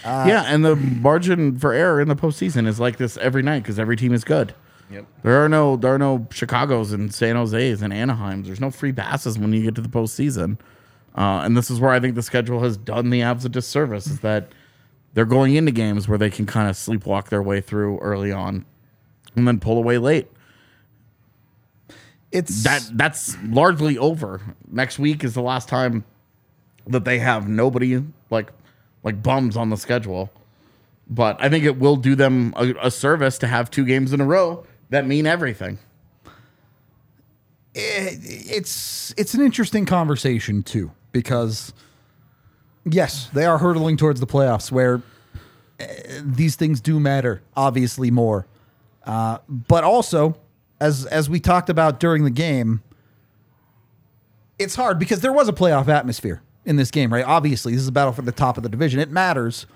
Speaker 2: Uh, yeah, and the margin for error in the postseason is like this every night because every team is good.
Speaker 3: Yep.
Speaker 2: There are no there are no Chicago's and San Jose's and Anaheim's. There's no free passes when you get to the postseason. Uh, and this is where I think the schedule has done the Avs a disservice is that they're going into games where they can kind of sleepwalk their way through early on. and then pull away late.
Speaker 1: It's
Speaker 2: That that's largely over. Next week is the last time that they have nobody like like bums on the schedule. But I think it will do them a, a service to have two games in a row that mean everything.
Speaker 1: it's it's an interesting conversation too because yes, they are hurtling towards the playoffs where uh, these things do matter obviously more. Uh, but also as as we talked about during the game, it's hard because there was a playoff atmosphere in this game, right? Obviously, this is a battle for the top of the division. It matters.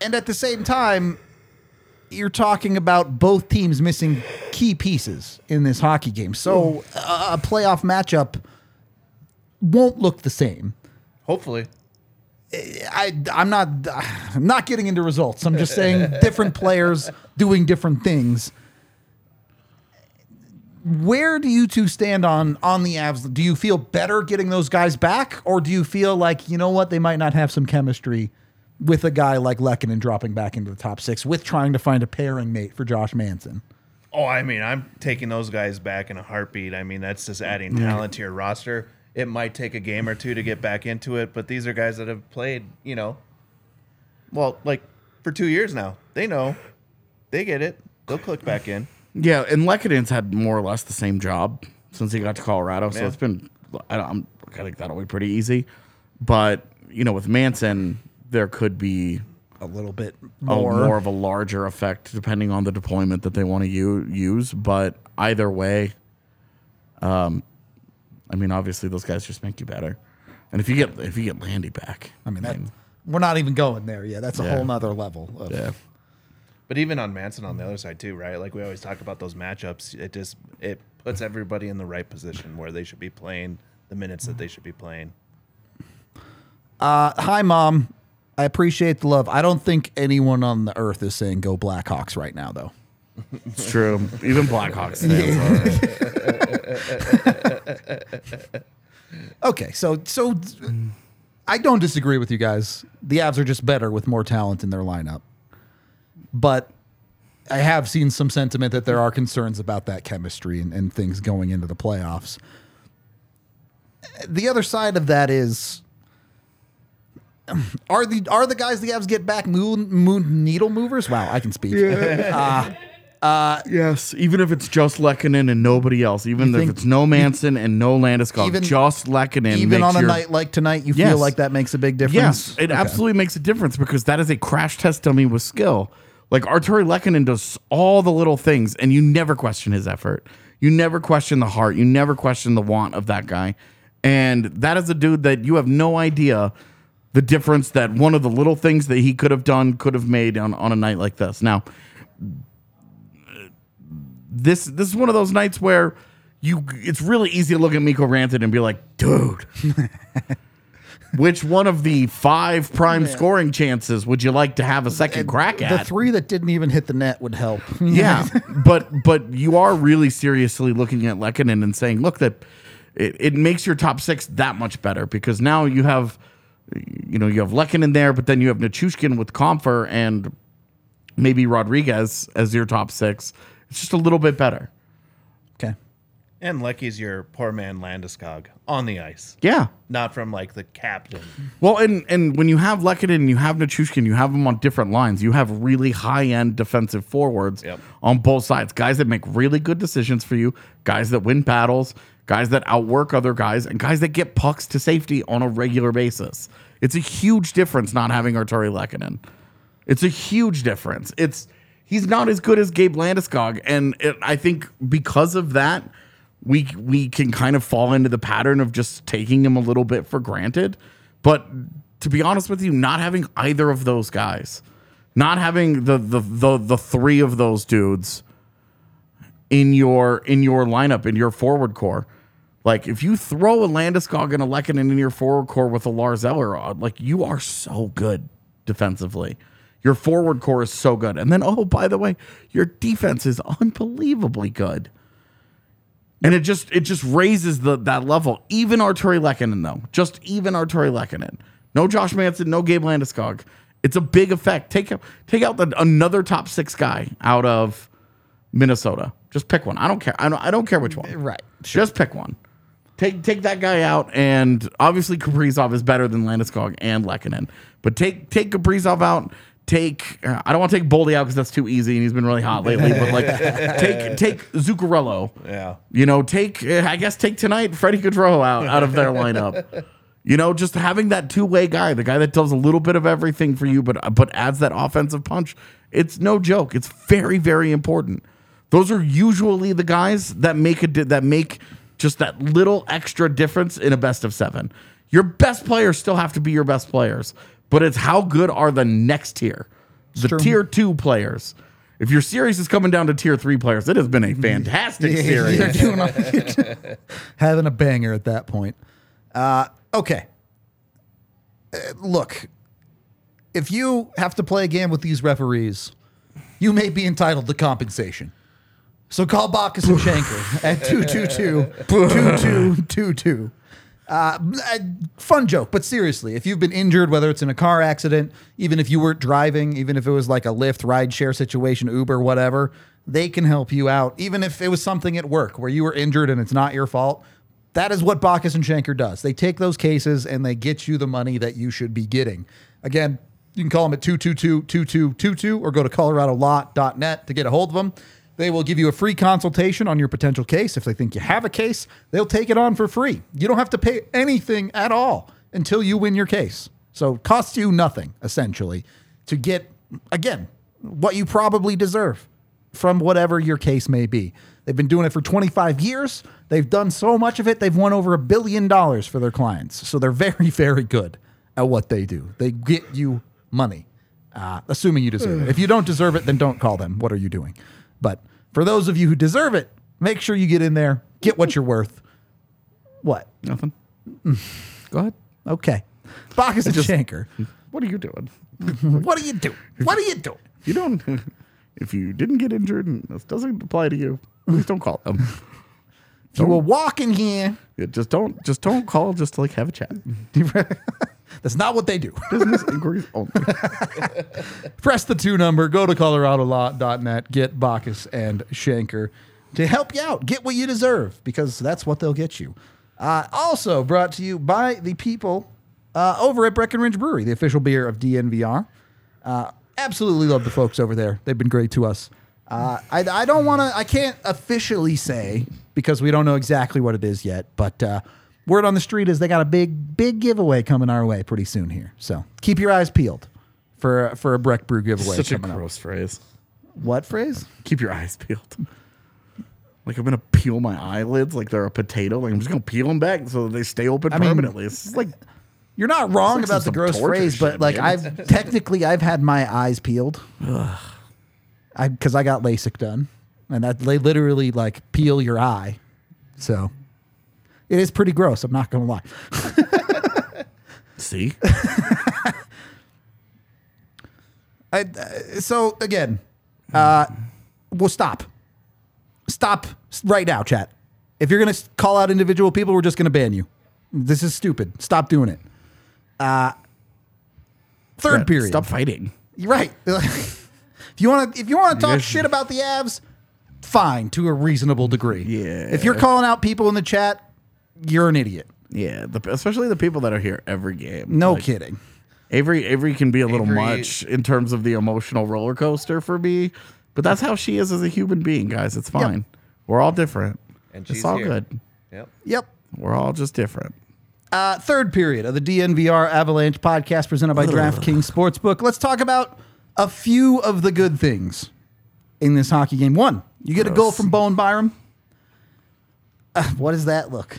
Speaker 1: And at the same time, you're talking about both teams missing key pieces in this hockey game. So a, a playoff matchup won't look the same.
Speaker 3: Hopefully.
Speaker 1: I, I'm not I'm not getting into results. I'm just saying [laughs] different players doing different things. Where do you two stand on on the Avs? Do you feel better getting those guys back, or do you feel like you know what they might not have some chemistry with a guy like Lehkonen dropping back into the top six with trying to find a pairing mate for Josh Manson?
Speaker 3: Oh, I mean, I'm taking those guys back in a heartbeat. I mean, that's just adding talent to your roster. It might take a game or two to get back into it, but these are guys that have played, you know, well, like for two years now. They know, they get it. They'll click back in.
Speaker 2: Yeah, and Lehkonen's had more or less the same job since he got to Colorado, so
Speaker 3: Yeah.
Speaker 2: it's been I, don't- I'm, I think that'll be pretty easy. But you know, with Manson, there could be
Speaker 1: A little bit
Speaker 2: a,
Speaker 1: more.
Speaker 2: more of a larger effect depending on the deployment that they want to u- use. But either way, um, I mean, obviously those guys just make you better. And if you get if you get Landy back,
Speaker 1: I mean, that, we're not even going there yet. That's a
Speaker 2: Yeah.
Speaker 1: whole nother level. Of,
Speaker 2: yeah.
Speaker 3: But even on Manson on the other side too, right? Like we always talk about those matchups. It just it puts everybody in the right position where they should be playing the minutes that they should be playing.
Speaker 1: Uh, hi, mom. I appreciate the love. I don't think anyone on the earth is saying go Blackhawks right now, though.
Speaker 2: It's true. Even Blackhawks fans are. [laughs] [laughs]
Speaker 1: Okay, so so I don't disagree with you guys. The Avs are just better with more talent in their lineup, but I have seen some sentiment that there are concerns about that chemistry and, and things going into the playoffs. The other side of that is. Are the are the guys the Avs get back moon moon needle movers? Wow, I can speak.
Speaker 2: Uh, Uh, yes, even if it's just Lehkonen and nobody else, even if it's no Manson and no Landeskog,
Speaker 1: Even-
Speaker 2: just Lehkonen.
Speaker 1: Even on a
Speaker 2: your-
Speaker 1: night like tonight, you
Speaker 2: Yes.
Speaker 1: feel like that makes a big difference.
Speaker 2: Yes, it
Speaker 1: Okay.
Speaker 2: absolutely makes a difference because that is a crash test dummy with skill. Like Artturi Lehkonen does all the little things, and you never question his effort. You never question the heart. You never question the want of that guy. And that is a dude that you have no idea the difference that one of the little things that he could have done could have made on, on a night like this. Now, this this is one of those nights where you it's really easy to look at Mikko Rantanen and be like, dude, [laughs] which one of the five prime scoring chances would you like to have a second crack at?
Speaker 1: The three that didn't even hit the net would help. [laughs]
Speaker 2: yeah, [laughs] but but you are really seriously looking at Lehkonen and saying, look, that it, it makes your top six that much better because now you have, you know, you have Lehkonen there, but then you have Nichushkin with Compher and maybe Rodrigues as your top six. It's just a little bit better.
Speaker 1: Okay.
Speaker 3: And Lecky's your poor man Landeskog on the ice,
Speaker 2: Yeah.
Speaker 3: not from like the captain.
Speaker 2: Well, and and when you have Lehkonen and you have Nichushkin, you have them on different lines. You have really high end defensive forwards
Speaker 3: Yep.
Speaker 2: on both sides. Guys that make really good decisions for you. Guys that win battles. Guys that outwork other guys, and guys that get pucks to safety on a regular basis. It's a huge difference not having Artturi Lehkonen. It's a huge difference. It's he's not as good as Gabe Landeskog, and it, I think because of that, we we can kind of fall into the pattern of just taking him a little bit for granted. But to be honest with you, not having either of those guys, not having the the the, the three of those dudes in your in your lineup in your forward core. Like if you throw a Landeskog and a Lehkonen in your forward core with a Lars Eller, like you are so good defensively. Your forward core is so good. And then, oh, by the way, your defense is unbelievably good. And it just it just raises the that level. Even Artturi Lehkonen, though. Just even Artturi Lehkonen. No Josh Manson, no Gabe Landeskog. It's a big effect. Take out take out the, another top six guy out of Minnesota. Just pick one. I don't care. I don't. I don't care which one.
Speaker 1: Right.
Speaker 2: Just pick one. Take take that guy out, and obviously Kaprizov is better than Landeskog and Lehkonen. But take take Kaprizov out. Take uh, I don't want to take Boldy out because that's too easy, and he's been really hot lately. but like [laughs] take take Zuccarello.
Speaker 3: Yeah.
Speaker 2: You know, take uh, I guess take tonight Freddie Gaudreau out out of their lineup. You know, just having that two way guy, the guy that does a little bit of everything for you, but but adds that offensive punch. It's no joke. It's very very important. Those are usually the guys that make a di- that make just that little extra difference in a best of seven. Your best players still have to be your best players, but it's how good are the next tier, the
Speaker 1: true.
Speaker 2: tier two players. If your series is coming down to tier three players, it has been a [laughs] fantastic [laughs] series.
Speaker 1: You're doing all- [laughs] having a banger at that point. Uh, okay. Uh, look, if you have to play a game with these referees, you may be entitled to compensation. So call Bachus and Schanker at 222-2222. Uh, uh, fun joke, but seriously, if you've been injured, whether it's in a car accident, even if you weren't driving, even if it was like a Lyft ride share situation, Uber, whatever, they can help you out. Even if it was something at work where you were injured and it's not your fault, that is what Bachus and Schanker does. They take those cases and they get you the money that you should be getting. Again, you can call them at 222-2222 or go to coloradolaw.net to get a hold of them. They will give you a free consultation on your potential case. If they think you have a case, they'll take it on for free. You don't have to pay anything at all until you win your case. So it costs you nothing, essentially, to get, again, what you probably deserve from whatever your case may be. They've been doing it for 25 years. They've done so much of it, they've won over a billion dollars for their clients. So they're very, [laughs] very good at what they do. They get you money, uh, assuming you deserve it. If you don't deserve it, then don't call them. What are you doing? But for those of you who deserve it, make sure you get in there, get what you're worth. What?
Speaker 2: Nothing. Mm. Go ahead.
Speaker 1: Okay. Bachus and [laughs] Schanker. [laughs]
Speaker 2: What are you doing?
Speaker 1: What are you doing? What are you doing?
Speaker 2: If you don't, [laughs] if you didn't get injured and this doesn't apply to you, please don't call them.
Speaker 1: You were walking here.
Speaker 2: Yeah, just don't, just don't call. Just to like have a chat.
Speaker 1: That's not what they do.
Speaker 2: Business inquiries only.
Speaker 1: Press the two number, go to coloradolaw.net, get Bachus and Schanker to help you out. Get what you deserve because that's what they'll get you. Uh, also brought to you by the people uh, over at Breckenridge Brewery, the official beer of DNVR. Uh, absolutely love the folks over there. They've been great to us. Uh, I, I don't want to, I can't officially say because we don't know exactly what it is yet, but uh, word on the street is they got a big, big giveaway coming our way pretty soon here. So keep your eyes peeled for, for a Breck Brew giveaway.
Speaker 2: Such a
Speaker 1: coming up.
Speaker 2: gross phrase.
Speaker 1: What phrase?
Speaker 2: Keep your eyes peeled. Like I'm gonna peel my eyelids like they're a potato. Like I'm just gonna peel them back so that they stay open
Speaker 1: mean-
Speaker 2: permanently. It's like
Speaker 1: You're not wrong
Speaker 2: like
Speaker 1: about the gross phrase, but like. I've [laughs] technically I've had my eyes peeled. I because I got LASIK done, and that they literally like peel your eye. So it is pretty gross. I'm not gonna lie.
Speaker 2: see, [laughs]
Speaker 1: I, uh, so again, uh, we'll stop. Stop right now, chat. If you're gonna call out individual people, we're just gonna ban you. This is stupid. Stop doing it. Uh, third
Speaker 2: Yeah,
Speaker 1: period.
Speaker 2: Stop fighting.
Speaker 1: You're right. [laughs] if you want to, if you want to talk shit about the Avs, fine to a reasonable degree.
Speaker 2: Yeah.
Speaker 1: If you're calling out people in the chat, you're an idiot.
Speaker 2: Yeah, the, especially the people that are here every game.
Speaker 1: No
Speaker 2: Like,
Speaker 1: kidding.
Speaker 2: Avery Avery can be a little
Speaker 3: Avery-
Speaker 2: much in terms of the emotional roller coaster for me, but that's how she is as a human being, guys. It's fine. We're all different.
Speaker 3: And
Speaker 2: it's all
Speaker 3: here.
Speaker 2: good.
Speaker 3: Yep.
Speaker 1: Yep.
Speaker 2: We're all just different.
Speaker 1: Uh, third period of the DNVR Avalanche podcast presented by DraftKings Sportsbook. Let's talk about a few of the good things in this hockey game. One, you get a goal from Bowen Byram. Uh, what does that look?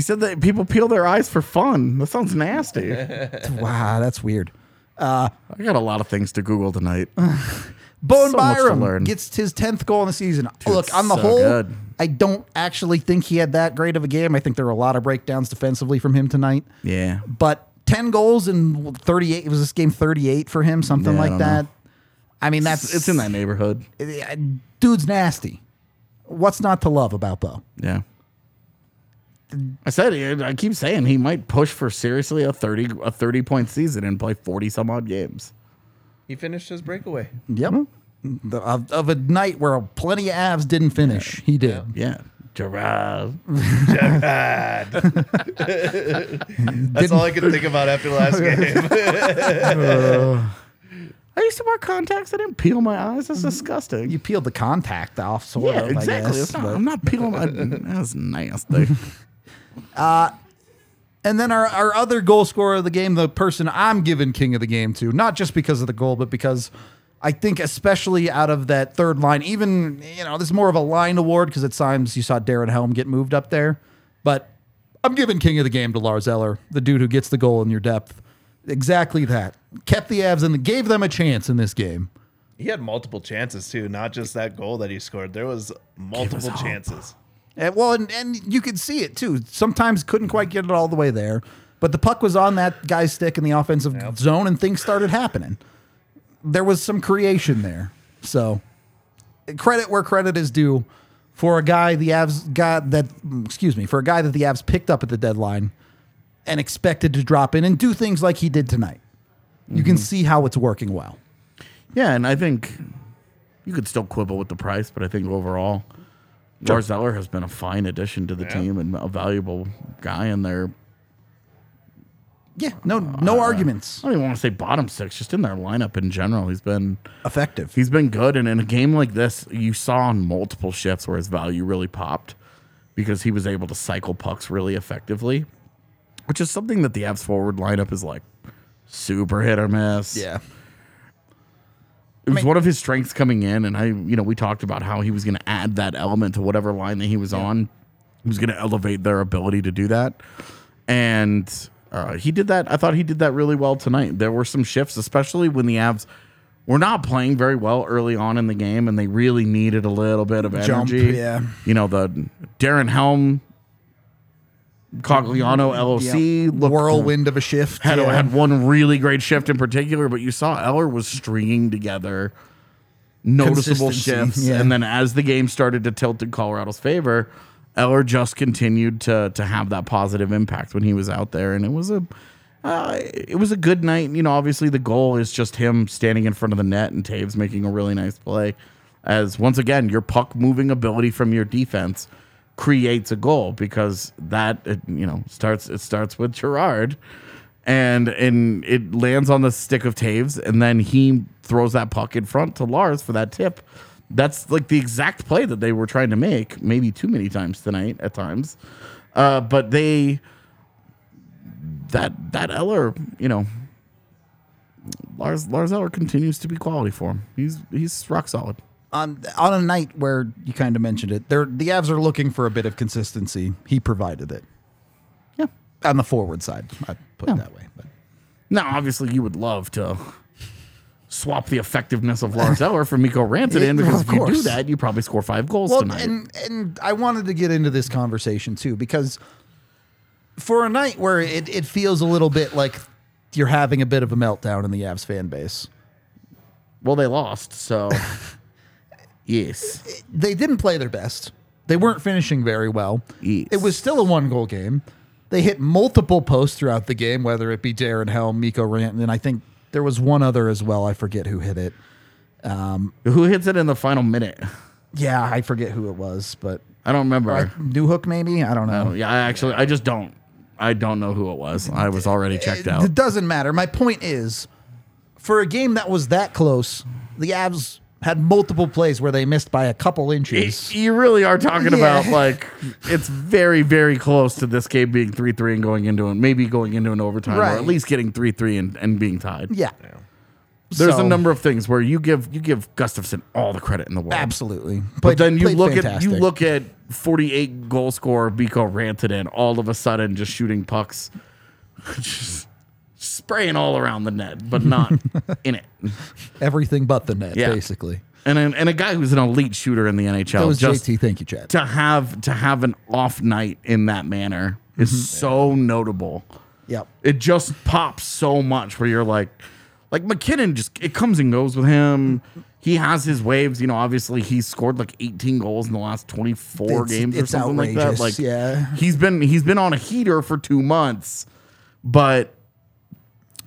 Speaker 2: He said that people peel their eyes for fun. That sounds nasty. [laughs]
Speaker 1: Wow, that's weird.
Speaker 2: Uh, I got a lot of things to Google tonight. [laughs]
Speaker 1: Bowen
Speaker 2: So
Speaker 1: Byram gets his 10th goal in the season. Look, on the
Speaker 2: so
Speaker 1: whole,
Speaker 2: good.
Speaker 1: I don't actually think he had that great of a game. I think there were a lot of breakdowns defensively from him tonight.
Speaker 2: Yeah.
Speaker 1: But 10 goals in 38, was this game 38 for him? Something
Speaker 2: Yeah,
Speaker 1: like
Speaker 2: don't
Speaker 1: that.
Speaker 2: know.
Speaker 1: I mean, that's
Speaker 2: It's, it's in that neighborhood.
Speaker 1: dude's nasty. What's not to love about Bo?
Speaker 2: Yeah. I said I keep saying he might push for seriously a 30 a 30 point season and play 40 some odd games.
Speaker 3: He finished his breakaway.
Speaker 1: Yep. The- of, of a night where plenty of Avs didn't finish. He did.
Speaker 2: Yeah. Girard. Girard. [laughs]
Speaker 3: That's all I could think about after the last [laughs] game. [laughs]
Speaker 2: I used to wear contacts. I didn't peel my eyes. That's disgusting.
Speaker 1: You peeled the contact off, sort
Speaker 2: yeah,
Speaker 1: of.
Speaker 2: exactly.
Speaker 1: I guess,
Speaker 2: not, I'm not peeling my. That's nasty.
Speaker 1: Uh, and then our, our other goal scorer of the game, the person I'm giving king of the game to, not just because of the goal, but because I think especially out of that third line, even you know, this is more of a line award because at times you saw Darren Helm get moved up there, but I'm giving king of the game to Lars Eller, the dude who gets the goal in your depth. Exactly that. Kept the Avs and gave them a chance in this game.
Speaker 3: he had multiple chances too, not just that goal that he scored. There was multiple chances.
Speaker 1: And, well, and, and you could see it too. Sometimes couldn't quite get it all the way there, but the puck was on that guy's stick in the offensive zone, and things started happening. There was some creation there. So, credit where credit is due for a guy the Avs got that. Excuse me, for a guy that the Avs picked up at the deadline and expected to drop in and do things like he did tonight. You can mm-hmm. see how it's working well.
Speaker 2: yeah, and I think you could still quibble with the price, but I think overall, Lars Eller has been a fine addition to the team and a valuable guy in there.
Speaker 1: Yeah, no, no uh, arguments.
Speaker 2: I don't even want to say bottom six, just in their lineup in general. He's been
Speaker 1: Effective.
Speaker 2: he's been good, and in a game like this, you saw on multiple shifts where his value really popped because he was able to cycle pucks really effectively, which is something that the Avs forward lineup is like super hit or miss.
Speaker 1: yeah.
Speaker 2: It was one of his strengths coming in, and I, you know, we talked about how he was going to add that element to whatever line that he was on. He was going to elevate their ability to do that, and uh, he did that. I thought he did that really well tonight. There were some shifts, especially when the Avs were not playing very well early on in the game, and they really needed a little bit of
Speaker 1: Jump,
Speaker 2: energy.
Speaker 1: yeah.
Speaker 2: you know, the Darren Helm, Cogliano, LOC,
Speaker 1: Yeah.
Speaker 2: looked
Speaker 1: whirlwind of a shift.
Speaker 2: had
Speaker 1: yeah.
Speaker 2: had one really great shift in particular, but you saw Eller was stringing together noticeable shifts,
Speaker 1: yeah.
Speaker 2: and then as the game started to tilt in Colorado's favor, Eller just continued to to have that positive impact when he was out there, and it was a. Uh, it was a good night. You know, obviously the goal is just him standing in front of the net and Toews making a really nice play. As once again, your puck moving ability from your defense creates a goal because that it, you know starts it starts with Girard and and it lands on the stick of Toews and then he throws that puck in front to Lars for that tip. That's like the exact play that they were trying to make, maybe too many times tonight at times. Uh, but they that that Eller, you know, Lars Lars Eller continues to be quality for him. He's he's rock solid.
Speaker 1: On on a night where you kind of mentioned it, they're the Avs are looking for a bit of consistency. He provided it.
Speaker 2: Yeah.
Speaker 1: On the forward side, I put it that way. But
Speaker 2: Now, obviously, you would love to swap the effectiveness of Lars Eller for Mikko Rantanen
Speaker 1: Yeah,
Speaker 2: because
Speaker 1: of
Speaker 2: if you do that, you probably score five goals
Speaker 1: well,
Speaker 2: tonight.
Speaker 1: and and I wanted to get into this conversation too because for a night where it, it feels a little bit like you're having a bit of a meltdown in the Avs fan base.
Speaker 2: well, they lost, so [laughs] yes,
Speaker 1: They didn't play their best. They weren't finishing very well.
Speaker 2: Yes.
Speaker 1: It was still a one goal game. They hit multiple posts throughout the game, whether it be Darren Helm, Mikko Rantanen, and I think there was one other as well. I forget who hit it.
Speaker 2: who hits it in the final minute?
Speaker 1: Yeah, I forget who it was, but
Speaker 2: I don't remember.
Speaker 1: uh, Newhook maybe. I don't know.
Speaker 2: Oh, yeah, I actually, I just don't. I don't know who it was. I was already checked out.
Speaker 1: It doesn't matter. My point is, for a game that was that close, the Avs had multiple plays where they missed by a couple inches.
Speaker 2: You really are talking
Speaker 1: Yeah.
Speaker 2: about like [laughs] it's very, very close to this game being three three and going into it, maybe going into an overtime, or at least getting three three and, and being tied.
Speaker 1: yeah,
Speaker 2: There's
Speaker 1: So-
Speaker 2: a number of things where you give you give Gustavsson all the credit in the world.
Speaker 1: absolutely.
Speaker 2: But
Speaker 1: Played-
Speaker 2: then you look at you look at 48 goal scorer Mikko Rantanen all of a sudden just shooting pucks, [laughs] just spraying all around the net, but not [laughs] in it.
Speaker 1: everything but the net,
Speaker 2: Yeah.
Speaker 1: basically.
Speaker 2: And a, and a guy who's an elite shooter in the NHL.
Speaker 1: That was
Speaker 2: just
Speaker 1: JT. Thank you, Chad.
Speaker 2: to have to have an off night in that manner is
Speaker 1: Mm-hmm.
Speaker 2: so notable.
Speaker 1: Yep.
Speaker 2: It just pops so much where you're like, like MacKinnon just it comes and goes with him. He has his waves, you know. Obviously, he's scored like 18 goals in the last 24
Speaker 1: It's-
Speaker 2: games or something like that. Like,
Speaker 1: yeah.
Speaker 2: he's been he's been on a heater for two months, but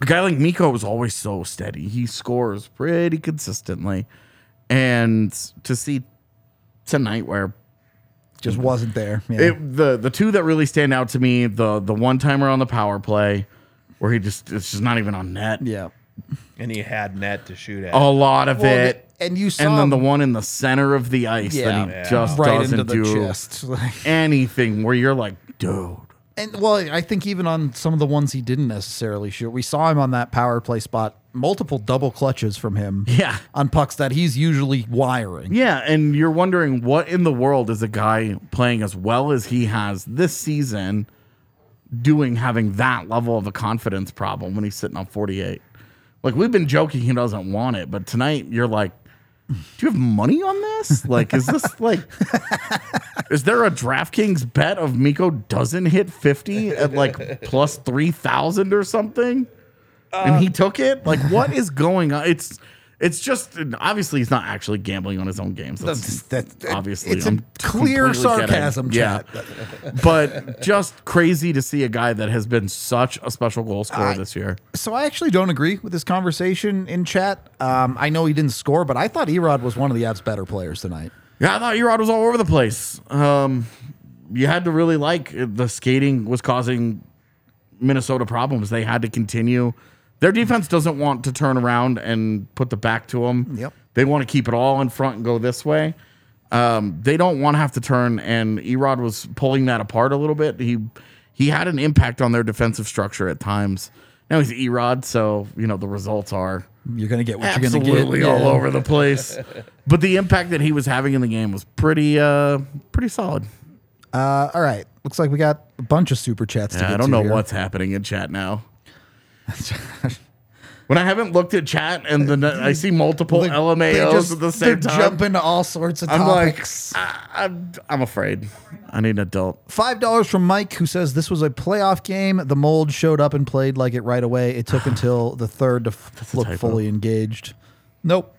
Speaker 2: a guy like Mikko is always so steady. He scores pretty consistently, And to see tonight where
Speaker 1: Just wasn't there. Yeah.
Speaker 2: it, the the two that really stand out to me, the the one timer on the power play, where he just it's just not even on net.
Speaker 1: yeah.
Speaker 3: and he had net to shoot at.
Speaker 2: A lot of
Speaker 1: Well,
Speaker 2: it.
Speaker 1: and you saw
Speaker 2: and then the one in the center of the ice
Speaker 1: Yeah.
Speaker 2: that he
Speaker 3: Yeah.
Speaker 2: just
Speaker 1: right
Speaker 2: doesn't
Speaker 1: into the
Speaker 2: do
Speaker 1: chest. Like- [laughs]
Speaker 2: anything where you're like, dude.
Speaker 1: And well, I think even on some of the ones he didn't necessarily shoot, we saw him on that power play spot, multiple double clutches from him. [laughs]
Speaker 2: Yeah.
Speaker 1: On pucks that he's usually wiring.
Speaker 2: Yeah, and you're wondering what in the world is a guy playing as well as he has this season doing having that level of a confidence problem when he's sitting on 48. Like we've been joking he doesn't want it, but tonight you're like do you have money on this? Like, is this like, is there a DraftKings bet of Mikko doesn't hit 50 at like plus 3,000 or something? and he took it? Like, what is going on? It's, it's just, obviously, he's not actually gambling on his own games. That's,
Speaker 1: That's- that-
Speaker 2: obviously.
Speaker 1: it's a
Speaker 2: I'm
Speaker 1: clear
Speaker 2: completely kidding.
Speaker 1: sarcasm,
Speaker 2: Yeah. but just crazy to see a guy that has been such a special goal scorer this year.
Speaker 1: So I actually don't agree with this conversation in chat. Um, I know he didn't score, but I thought Erod was one of the Avs' better players tonight.
Speaker 2: Yeah, I thought Erod was all over the place. Um, you had to really like the skating was causing Minnesota problems. They had to continue. Their defense doesn't want to turn around and put the back to them.
Speaker 1: Yep.
Speaker 2: They want to keep it all in front and go this way. Um, they don't want to have to turn, and Erod was pulling that apart a little bit. He he had an impact on their defensive structure at times. Now he's Erod, so you know the results are
Speaker 1: You're going to get what you're going to
Speaker 2: absolutely
Speaker 1: get.
Speaker 2: all
Speaker 1: Yeah.
Speaker 2: over the place. [laughs] but the impact that he was having in the game was pretty uh pretty solid.
Speaker 1: Uh, all right. Looks like we got a bunch of super chats to
Speaker 2: Yeah,
Speaker 1: get
Speaker 2: I don't know
Speaker 1: here.
Speaker 2: what's happening in chat now. [laughs] when I haven't looked at chat and then I see multiple
Speaker 1: they
Speaker 2: LMAOs
Speaker 1: just-
Speaker 2: at the same
Speaker 1: they're
Speaker 2: time,
Speaker 1: jumping to all sorts of
Speaker 2: I'm
Speaker 1: topics.
Speaker 2: like, I, I'm, I'm afraid. I need an adult.
Speaker 1: Five dollars from Mike, who says this was a playoff game. The mold showed up and played like it right away. It took [sighs] until the third to look fully engaged. Nope,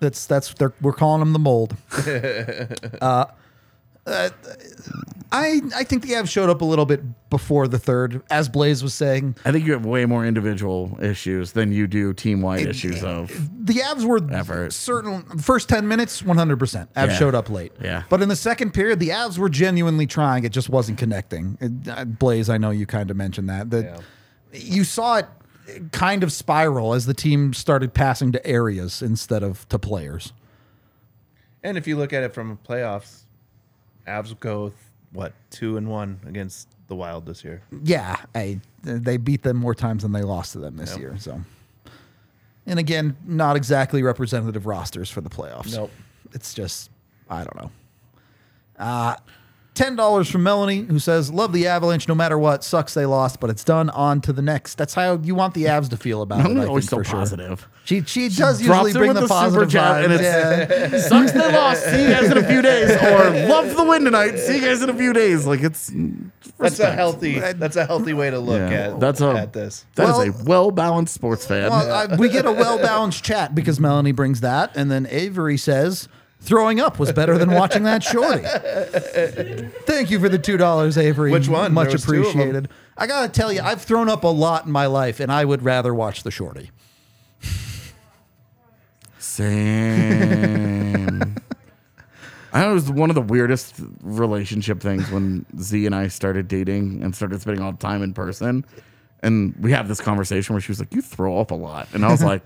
Speaker 1: that's that's they're, we're calling them the mold. [laughs] uh, uh, I I think the Avs showed up a little bit before the third, as Blaze was saying.
Speaker 2: I think you have way more individual issues than you do team wide issues of.
Speaker 1: The Avs were
Speaker 2: Effort.
Speaker 1: certain first ten minutes, one hundred percent. Avs
Speaker 2: Yeah.
Speaker 1: showed up late.
Speaker 2: Yeah.
Speaker 1: but in the second period, the Avs were genuinely trying. It just wasn't connecting. It- uh, Blaze, I know you kind of mentioned that. That you saw it kind of spiral as the team started passing to areas instead of to players.
Speaker 3: And if you look at it from playoffs, Avs go what two and one against the Wild this year.
Speaker 1: Yeah, I, they beat them more times than they lost to them this year. So, and again, not exactly representative rosters for the playoffs.
Speaker 3: Nope.
Speaker 1: It's just I don't know. Uh ten dollars from Melanie, who says, "Love the Avalanche, no matter what. Sucks they lost, but it's done. On to the next." That's how you want the Avs to feel about it.
Speaker 2: I'm always
Speaker 1: think,
Speaker 2: so
Speaker 1: for sure.
Speaker 2: positive.
Speaker 1: She she does usually bring
Speaker 2: with
Speaker 1: the,
Speaker 2: the super
Speaker 1: positive
Speaker 2: chat, and it's-
Speaker 1: Yeah. [laughs]
Speaker 2: Sucks they lost. See you guys in a few days. Or love the win tonight. See you guys in a few days. Like it's
Speaker 3: That's a healthy. That's a healthy way to look
Speaker 2: Yeah,
Speaker 3: at
Speaker 2: that's a-
Speaker 3: at this.
Speaker 2: That is
Speaker 1: Well-
Speaker 2: a well balanced sports fan.
Speaker 1: Well, I, we get a well balanced chat because Melanie brings that, and then Avery says throwing up was better than watching that shorty. Thank you for the two dollars, Avery.
Speaker 3: Which one?
Speaker 1: Much
Speaker 3: There was two of 'em.
Speaker 1: appreciated. I gotta tell you, I've thrown up a lot in my life, and I would rather watch the shorty.
Speaker 2: Same. I know it was one of the weirdest relationship things when Z and I started dating and started spending all the time in person. And we had this conversation where she was like, You throw up a lot. And I was like,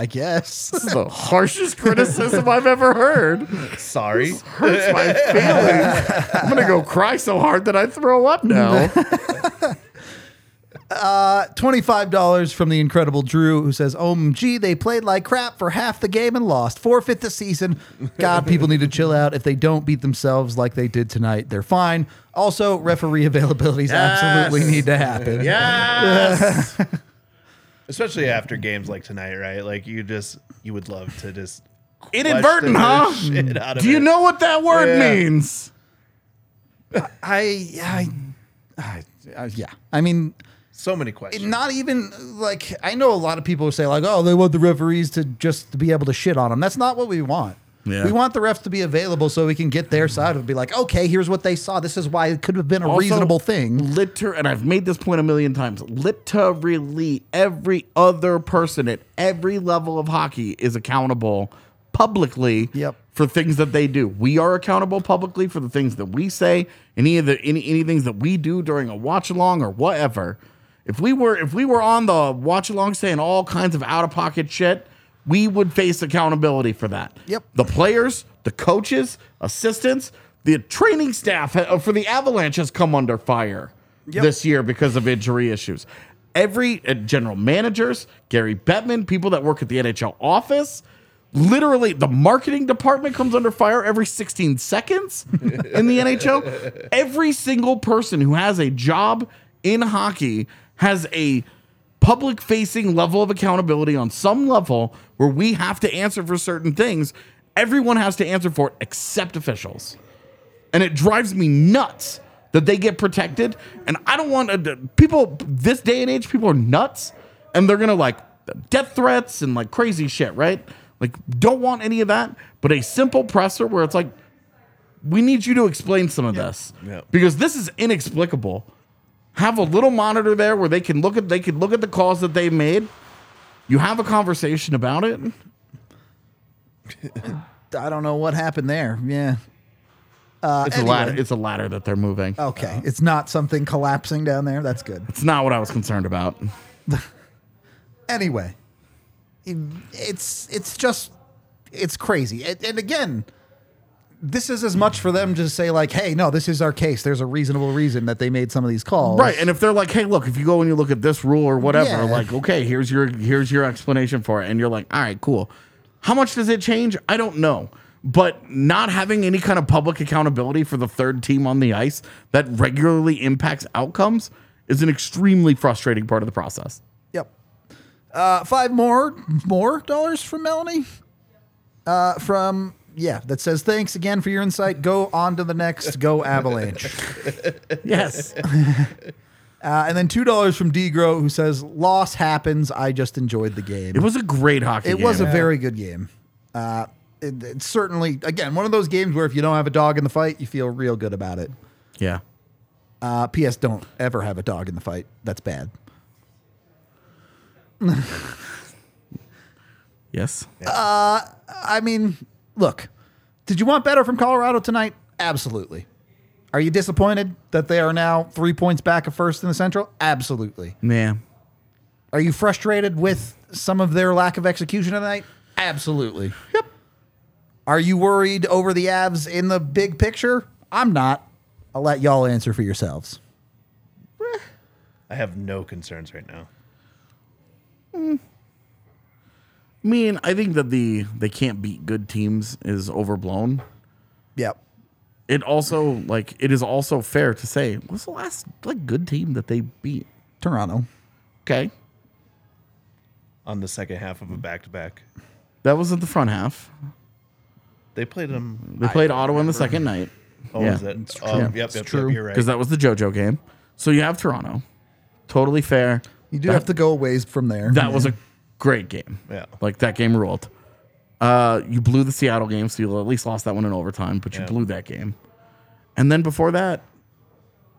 Speaker 1: I guess.
Speaker 2: This is the harshest criticism I've ever heard.
Speaker 3: Sorry.
Speaker 2: Hurts my feelings. I'm going to go cry so hard that I throw up now. [laughs]
Speaker 1: Uh, twenty-five dollars from the incredible Drew, who says, "OMG, they played like crap for half the game and lost. Forfeit the season. God, people need to chill out. If they don't beat themselves like they did tonight, they're fine. Also, referee [laughs] availabilities absolutely need to happen.
Speaker 2: yes. [laughs]
Speaker 3: Especially after games like tonight, right? Like you just you would love to just
Speaker 2: Inadvertent,
Speaker 3: question
Speaker 2: huh? [laughs]
Speaker 3: shit out of
Speaker 2: Do you
Speaker 3: it.
Speaker 2: know what that word
Speaker 3: Yeah.
Speaker 2: means?
Speaker 1: I, I, I, I yeah. I mean,
Speaker 3: so many questions?
Speaker 1: not even like I know a lot of people who say like, oh, they want the referees to just to be able to shit on them. That's not what we want.
Speaker 2: Yeah.
Speaker 1: We want the refs to be available so we can get their side of it. Be like, okay, here's what they saw. This is why it could have been a
Speaker 2: Also,
Speaker 1: reasonable thing.
Speaker 2: Liter and I've made this point a million times. Literally, every other person at every level of hockey is accountable publicly
Speaker 1: Yep.
Speaker 2: for things that they do. We are accountable publicly for the things that we say, any of the any any things that we do during a watch along or whatever. If we were if we were on the watch along saying all kinds of out of pocket shit, we would face accountability for that.
Speaker 1: Yep.
Speaker 2: The players, the coaches, assistants, the training staff for the Avalanche has come under fire
Speaker 1: Yep.
Speaker 2: this year because of injury issues. Every uh, general managers, Gary Bettman, people that work at the NHL office, literally the marketing department comes under fire every 16 seconds in the NHL. [laughs] Every single person who has a job in hockey has a public facing level of accountability on some level where we have to answer for certain things. Everyone has to answer for it except officials and it drives me nuts that they get protected. And I don't want uh, to, people this day and age, people are nuts, and they're gonna like death threats and like crazy shit, right? Like, don't want any of that. But a simple presser where it's like, we need you to explain some of this
Speaker 3: Yeah.
Speaker 2: because this is inexplicable. Have a little monitor there where they can look at they can look at the calls that they made. You have a conversation about it.
Speaker 1: I don't know what happened there. Yeah. Uh,
Speaker 2: It's
Speaker 1: anyway.
Speaker 2: a ladder. It's a ladder that they're moving.
Speaker 1: Okay, it's not something collapsing down there. That's good.
Speaker 2: It's not what I was concerned about. [laughs]
Speaker 1: Anyway, it's it's just it's crazy. And, and again, this is as much for them to say like, "Hey, no, this is our case. There's a reasonable reason that they made some of these calls."
Speaker 2: Right, and if they're like, "Hey, look, if you go and you look at this rule or whatever,
Speaker 1: Yeah.
Speaker 2: like, okay, here's your here's your explanation for it," and you're like, "All right, cool." How much does it change? I don't know, but not having any kind of public accountability for the third team on the ice that regularly impacts outcomes is an extremely frustrating part of the process.
Speaker 1: Yep. Uh, five more more dollars from Melanie. Uh, from yeah, that says thanks again for your insight. Go on to the next. Go Avalanche. [laughs]
Speaker 2: Yes, [laughs]
Speaker 1: Uh, and then two dollars from Degro, who says loss happens. I just enjoyed the game.
Speaker 2: it was a great hockey.
Speaker 1: It was a
Speaker 2: game.
Speaker 1: very good game. Uh, it, it's certainly again one of those games where if you don't have a dog in the fight, you feel real good about it.
Speaker 2: yeah.
Speaker 1: Uh, P.S. Don't ever have a dog in the fight. That's bad. [laughs]
Speaker 2: Yes.
Speaker 1: Uh, I mean, look, did you want better from Colorado tonight? Absolutely. Are you disappointed that they are now three points back of first in the Central? Absolutely.
Speaker 2: Yeah.
Speaker 1: Are you frustrated with some of their lack of execution tonight? Absolutely. Yep. Are you worried over the Avs in the big picture? I'm not. I'll let y'all answer for yourselves.
Speaker 3: I have no concerns right now. Mm.
Speaker 2: I mean, I think that the they can't beat good teams is overblown.
Speaker 1: Yep.
Speaker 2: It also like it is also fair to say what's the last like good team that they beat?
Speaker 1: Toronto.
Speaker 2: Okay,
Speaker 3: On the second half of a back to back,
Speaker 2: that was in the front half.
Speaker 3: they played them.
Speaker 2: They played Ottawa in the second night.
Speaker 3: Oh,
Speaker 2: yeah.
Speaker 3: is it? Um, yep, yep, yep,
Speaker 1: true.
Speaker 3: You're right.
Speaker 2: because that was the JoJo game. So you have Toronto, totally fair.
Speaker 1: You do have to go a ways from there.
Speaker 2: That was a great game.
Speaker 3: Yeah.
Speaker 2: like that game ruled. Uh, you blew the Seattle game, so you at least lost that one in overtime, but you
Speaker 3: Yeah.
Speaker 2: blew that game. And then before that,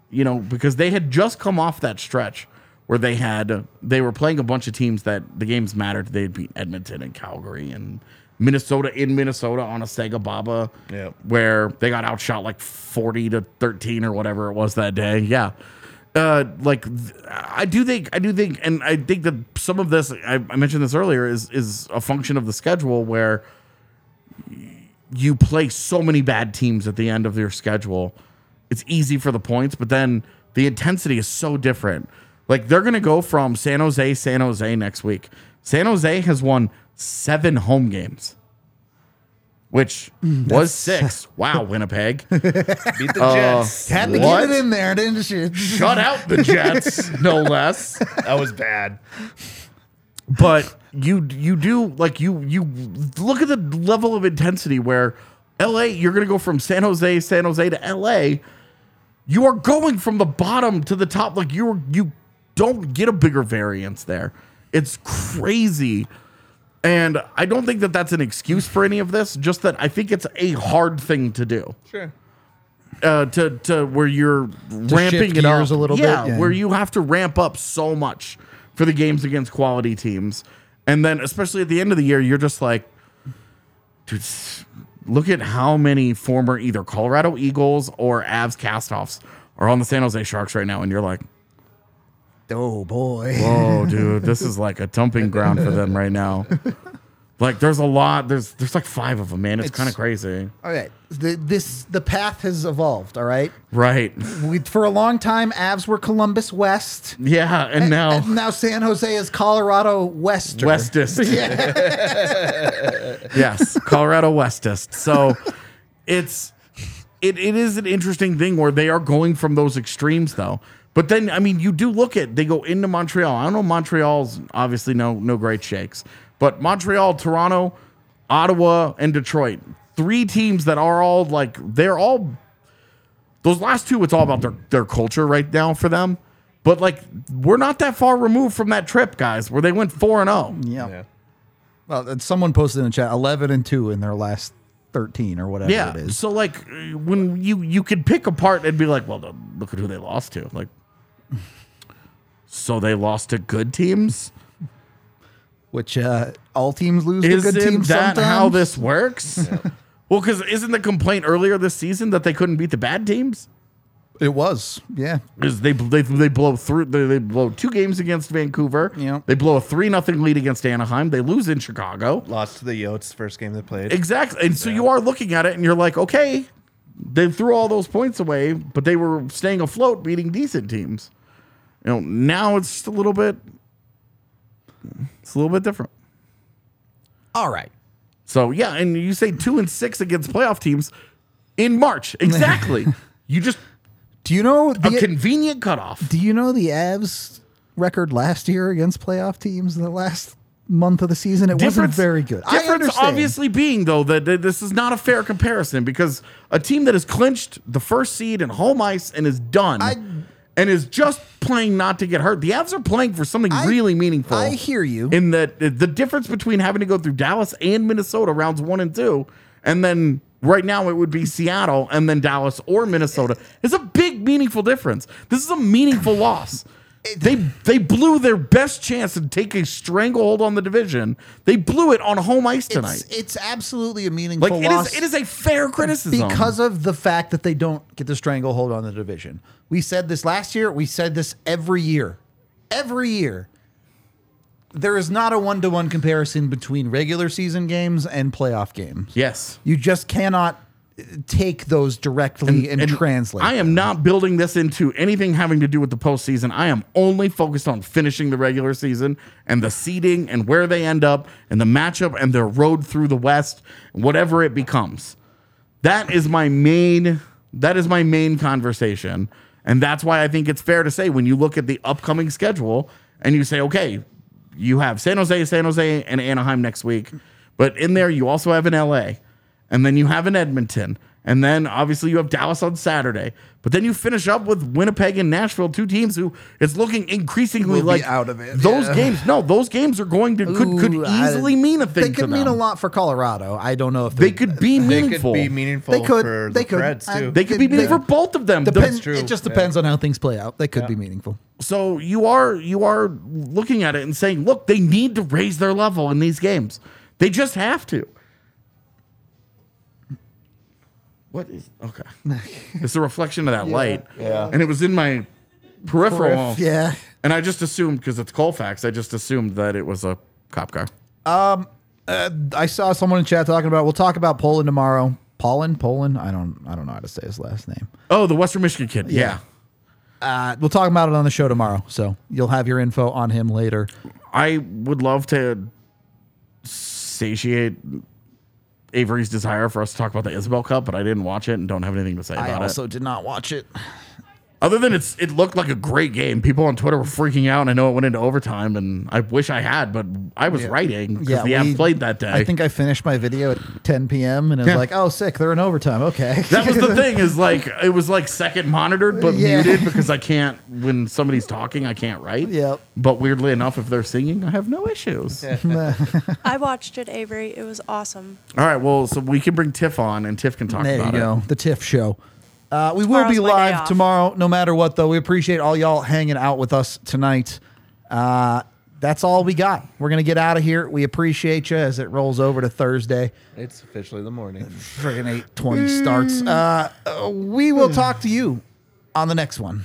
Speaker 2: you know, because they had just come off that stretch where they had they were playing a bunch of teams that the games mattered. They had beat Edmonton and Calgary and Minnesota in Minnesota on a Sega Baba,
Speaker 3: Yeah.
Speaker 2: where they got outshot like forty to thirteen or whatever it was that day. Yeah, uh, like I do think I do think, and I think that some of this I, I mentioned this earlier is is a function of the schedule where you play so many bad teams at the end of your schedule. It's easy for the points, but then the intensity is so different. Like they're going to go from San Jose, San Jose next week. San Jose has won seven home games, which was six. [laughs] Wow, Winnipeg.
Speaker 3: Beat the
Speaker 2: Uh,
Speaker 3: Jets.
Speaker 1: Had to
Speaker 2: What?
Speaker 1: get it in there, didn't you?
Speaker 2: Shut out the Jets, no less.
Speaker 3: That was bad.
Speaker 2: but you you do like you you look at the level of intensity where LA you're going to go from San Jose San Jose to LA you are going from the bottom to the top like you you don't get a bigger variance there it's crazy and I don't think that that's an excuse for any of this just that I think it's a hard thing to do
Speaker 3: Sure.
Speaker 2: uh, to to where you're ramping
Speaker 1: shift
Speaker 2: it up
Speaker 1: a little bit,
Speaker 2: yeah,
Speaker 1: yeah.
Speaker 2: where you have to ramp up so much for the games against quality teams, and then especially at the end of the year, you're just like, dude, look at how many former either Colorado Eagles or Avs castoffs are on the San Jose Sharks right now, and you're like,
Speaker 1: Oh boy.
Speaker 2: whoa, [laughs] dude, this is like a dumping ground for them right now. Like, there's a lot. There's there's like five of them, man. It's,
Speaker 1: It's-
Speaker 2: kind of crazy,
Speaker 1: All right, The, this the path has evolved. All right.
Speaker 2: right?
Speaker 1: We, for a long time, Avs were Columbus West.
Speaker 2: Yeah, and now
Speaker 1: And now San Jose is Colorado Western.
Speaker 2: Westist. [laughs] yes, Colorado Westest. So it's it, it is an interesting thing where they are going from those extremes though. But then I mean you do look at they go into Montreal. I don't know Montreal's obviously no no great shakes. But Montreal, Toronto, Ottawa, and Detroit. Three teams that are all like they're all those last two, it's all about their, their culture right now for them. But like we're not that far removed from that trip, guys, where they went four and oh.
Speaker 1: Yeah.
Speaker 3: Yeah.
Speaker 1: Well, and someone posted in the chat 11 and 2 in their last 13 or whatever
Speaker 2: Yeah.
Speaker 1: it is.
Speaker 2: So like when you you could pick apart and be like, well, look at who they lost to. Like, so they lost to good teams.
Speaker 1: Which uh, all teams lose to
Speaker 2: Isn't
Speaker 1: good teams
Speaker 2: that
Speaker 1: sometimes.
Speaker 2: how this works? [laughs] Well, because isn't the complaint earlier this season that they couldn't beat the bad teams?
Speaker 1: It was. Yeah.
Speaker 2: Is they they they blow through they, they blow two games against Vancouver.
Speaker 1: Yeah.
Speaker 2: They blow a three nothing lead against Anaheim. They lose in Chicago.
Speaker 3: Lost to the Yotes first game they played.
Speaker 2: Exactly. And so you are looking at it and you're like, okay, they threw all those points away, but they were staying afloat, beating decent teams. You know, now it's just a little bit it's a little bit different.
Speaker 1: All right.
Speaker 2: So yeah, and you say two and six against playoff teams in March. Exactly. [laughs] you just
Speaker 1: Do you know
Speaker 2: a
Speaker 1: the
Speaker 2: convenient cutoff.
Speaker 1: Do you know the Avs record last year against playoff teams in the last month of the season? It wasn't very good. I
Speaker 2: Difference
Speaker 1: understand.
Speaker 2: obviously being though that that this is not a fair comparison because a team that has clinched the first seed and home ice and is done
Speaker 1: I-
Speaker 2: and is just playing not to get hurt. The Avs are playing for something
Speaker 1: I-
Speaker 2: really meaningful.
Speaker 1: I hear you.
Speaker 2: In that the difference between having to go through Dallas and Minnesota rounds one and two, and then right now it would be Seattle and then Dallas or Minnesota is a big meaningful difference. This is a meaningful loss. They they blew their best chance to take a stranglehold on the division. They blew it on home ice tonight.
Speaker 1: It's, it's absolutely a meaningful
Speaker 2: like it is it is a fair criticism
Speaker 1: because of the fact that they don't get the stranglehold on the division. We said this last year. We said this every year. Every year. There is not a one to one comparison between regular season games and playoff games.
Speaker 2: yes.
Speaker 1: You just cannot take those directly and, translate.
Speaker 2: I am not building this into anything having to do with the postseason. I am only focused on finishing the regular season and the seeding and where they end up and the matchup and their road through the West, whatever it becomes. That is my main. That is my main conversation, and that's why I think it's fair to say when you look at the upcoming schedule and you say, okay, you have San Jose, San Jose, and Anaheim next week, but in there you also have an LA, and then you have an Edmonton, and then obviously you have Dallas on Saturday. But then you finish up with Winnipeg and Nashville, two teams who it's looking increasingly
Speaker 1: Will be
Speaker 2: like
Speaker 1: out of it,
Speaker 2: Those
Speaker 1: yeah.
Speaker 2: games, no, those games are going to could could
Speaker 1: Ooh, I-
Speaker 2: easily mean a thing.
Speaker 1: They could
Speaker 2: to
Speaker 1: mean a lot for Colorado. I don't know if
Speaker 2: They could be meaningful.
Speaker 3: They could be meaningful
Speaker 1: They could.
Speaker 3: for
Speaker 1: They
Speaker 3: the
Speaker 1: could.
Speaker 3: Preds
Speaker 1: I-
Speaker 3: too.
Speaker 2: They could be
Speaker 1: They-
Speaker 2: meaningful for both of them. The-
Speaker 1: Depends,
Speaker 3: true.
Speaker 1: It just depends on how things play out. They could be meaningful.
Speaker 2: So you are you are looking at it and saying, look, they need to raise their level in these games. They just have to. What is okay? [laughs] it's a reflection of that light.
Speaker 3: Yeah.
Speaker 2: And it was in my peripheral.
Speaker 1: Yeah.
Speaker 2: And I just assumed because it's Colfax, I just assumed that it was a cop car.
Speaker 1: Um, I saw someone in chat talking about. We'll talk about Poland tomorrow. Poland, Poland. I don't. I don't know how to say his last name.
Speaker 2: Oh, the Western Michigan kid. Yeah.
Speaker 1: Uh, we'll talk about it on the show tomorrow. So you'll have your info on him later.
Speaker 2: I would love to satiate Avery's desire for us to talk about the Isobel Cup, but I didn't watch it and don't have anything to say
Speaker 1: I
Speaker 2: about it.
Speaker 1: I also did not watch it.
Speaker 2: Other than it's, it looked like a great game. People on Twitter were freaking out. And I know it went into overtime, and I wish I had, but I was writing because
Speaker 1: Yeah,
Speaker 2: the
Speaker 1: we-
Speaker 2: played that day.
Speaker 1: I think I finished my video at 10 p.m. and I was
Speaker 2: Yeah.
Speaker 1: like, "Oh, sick! They're in overtime." Okay.
Speaker 2: that was the [laughs] thing. Is like it was like second monitored but
Speaker 1: Yeah.
Speaker 2: muted because I can't when somebody's talking I can't write.
Speaker 1: Yep.
Speaker 2: But weirdly enough, if they're singing, I have no issues. [laughs]
Speaker 5: I watched it, Avery. It was awesome.
Speaker 2: All right. Well, so we can bring Tiff on, and Tiff can talk
Speaker 1: There you
Speaker 2: about it.
Speaker 1: go. The TIFF show. Uh, we will
Speaker 5: Tomorrow's
Speaker 1: be
Speaker 5: my day
Speaker 1: live
Speaker 5: off.
Speaker 1: tomorrow, no matter what, though. We appreciate all y'all hanging out with us tonight. Uh, that's all we got. We're gonna get out of here. We appreciate you as it rolls over to Thursday.
Speaker 3: It's officially the morning.
Speaker 1: Friggin' eight twenty starts. Uh, uh, we will talk to you on the next one.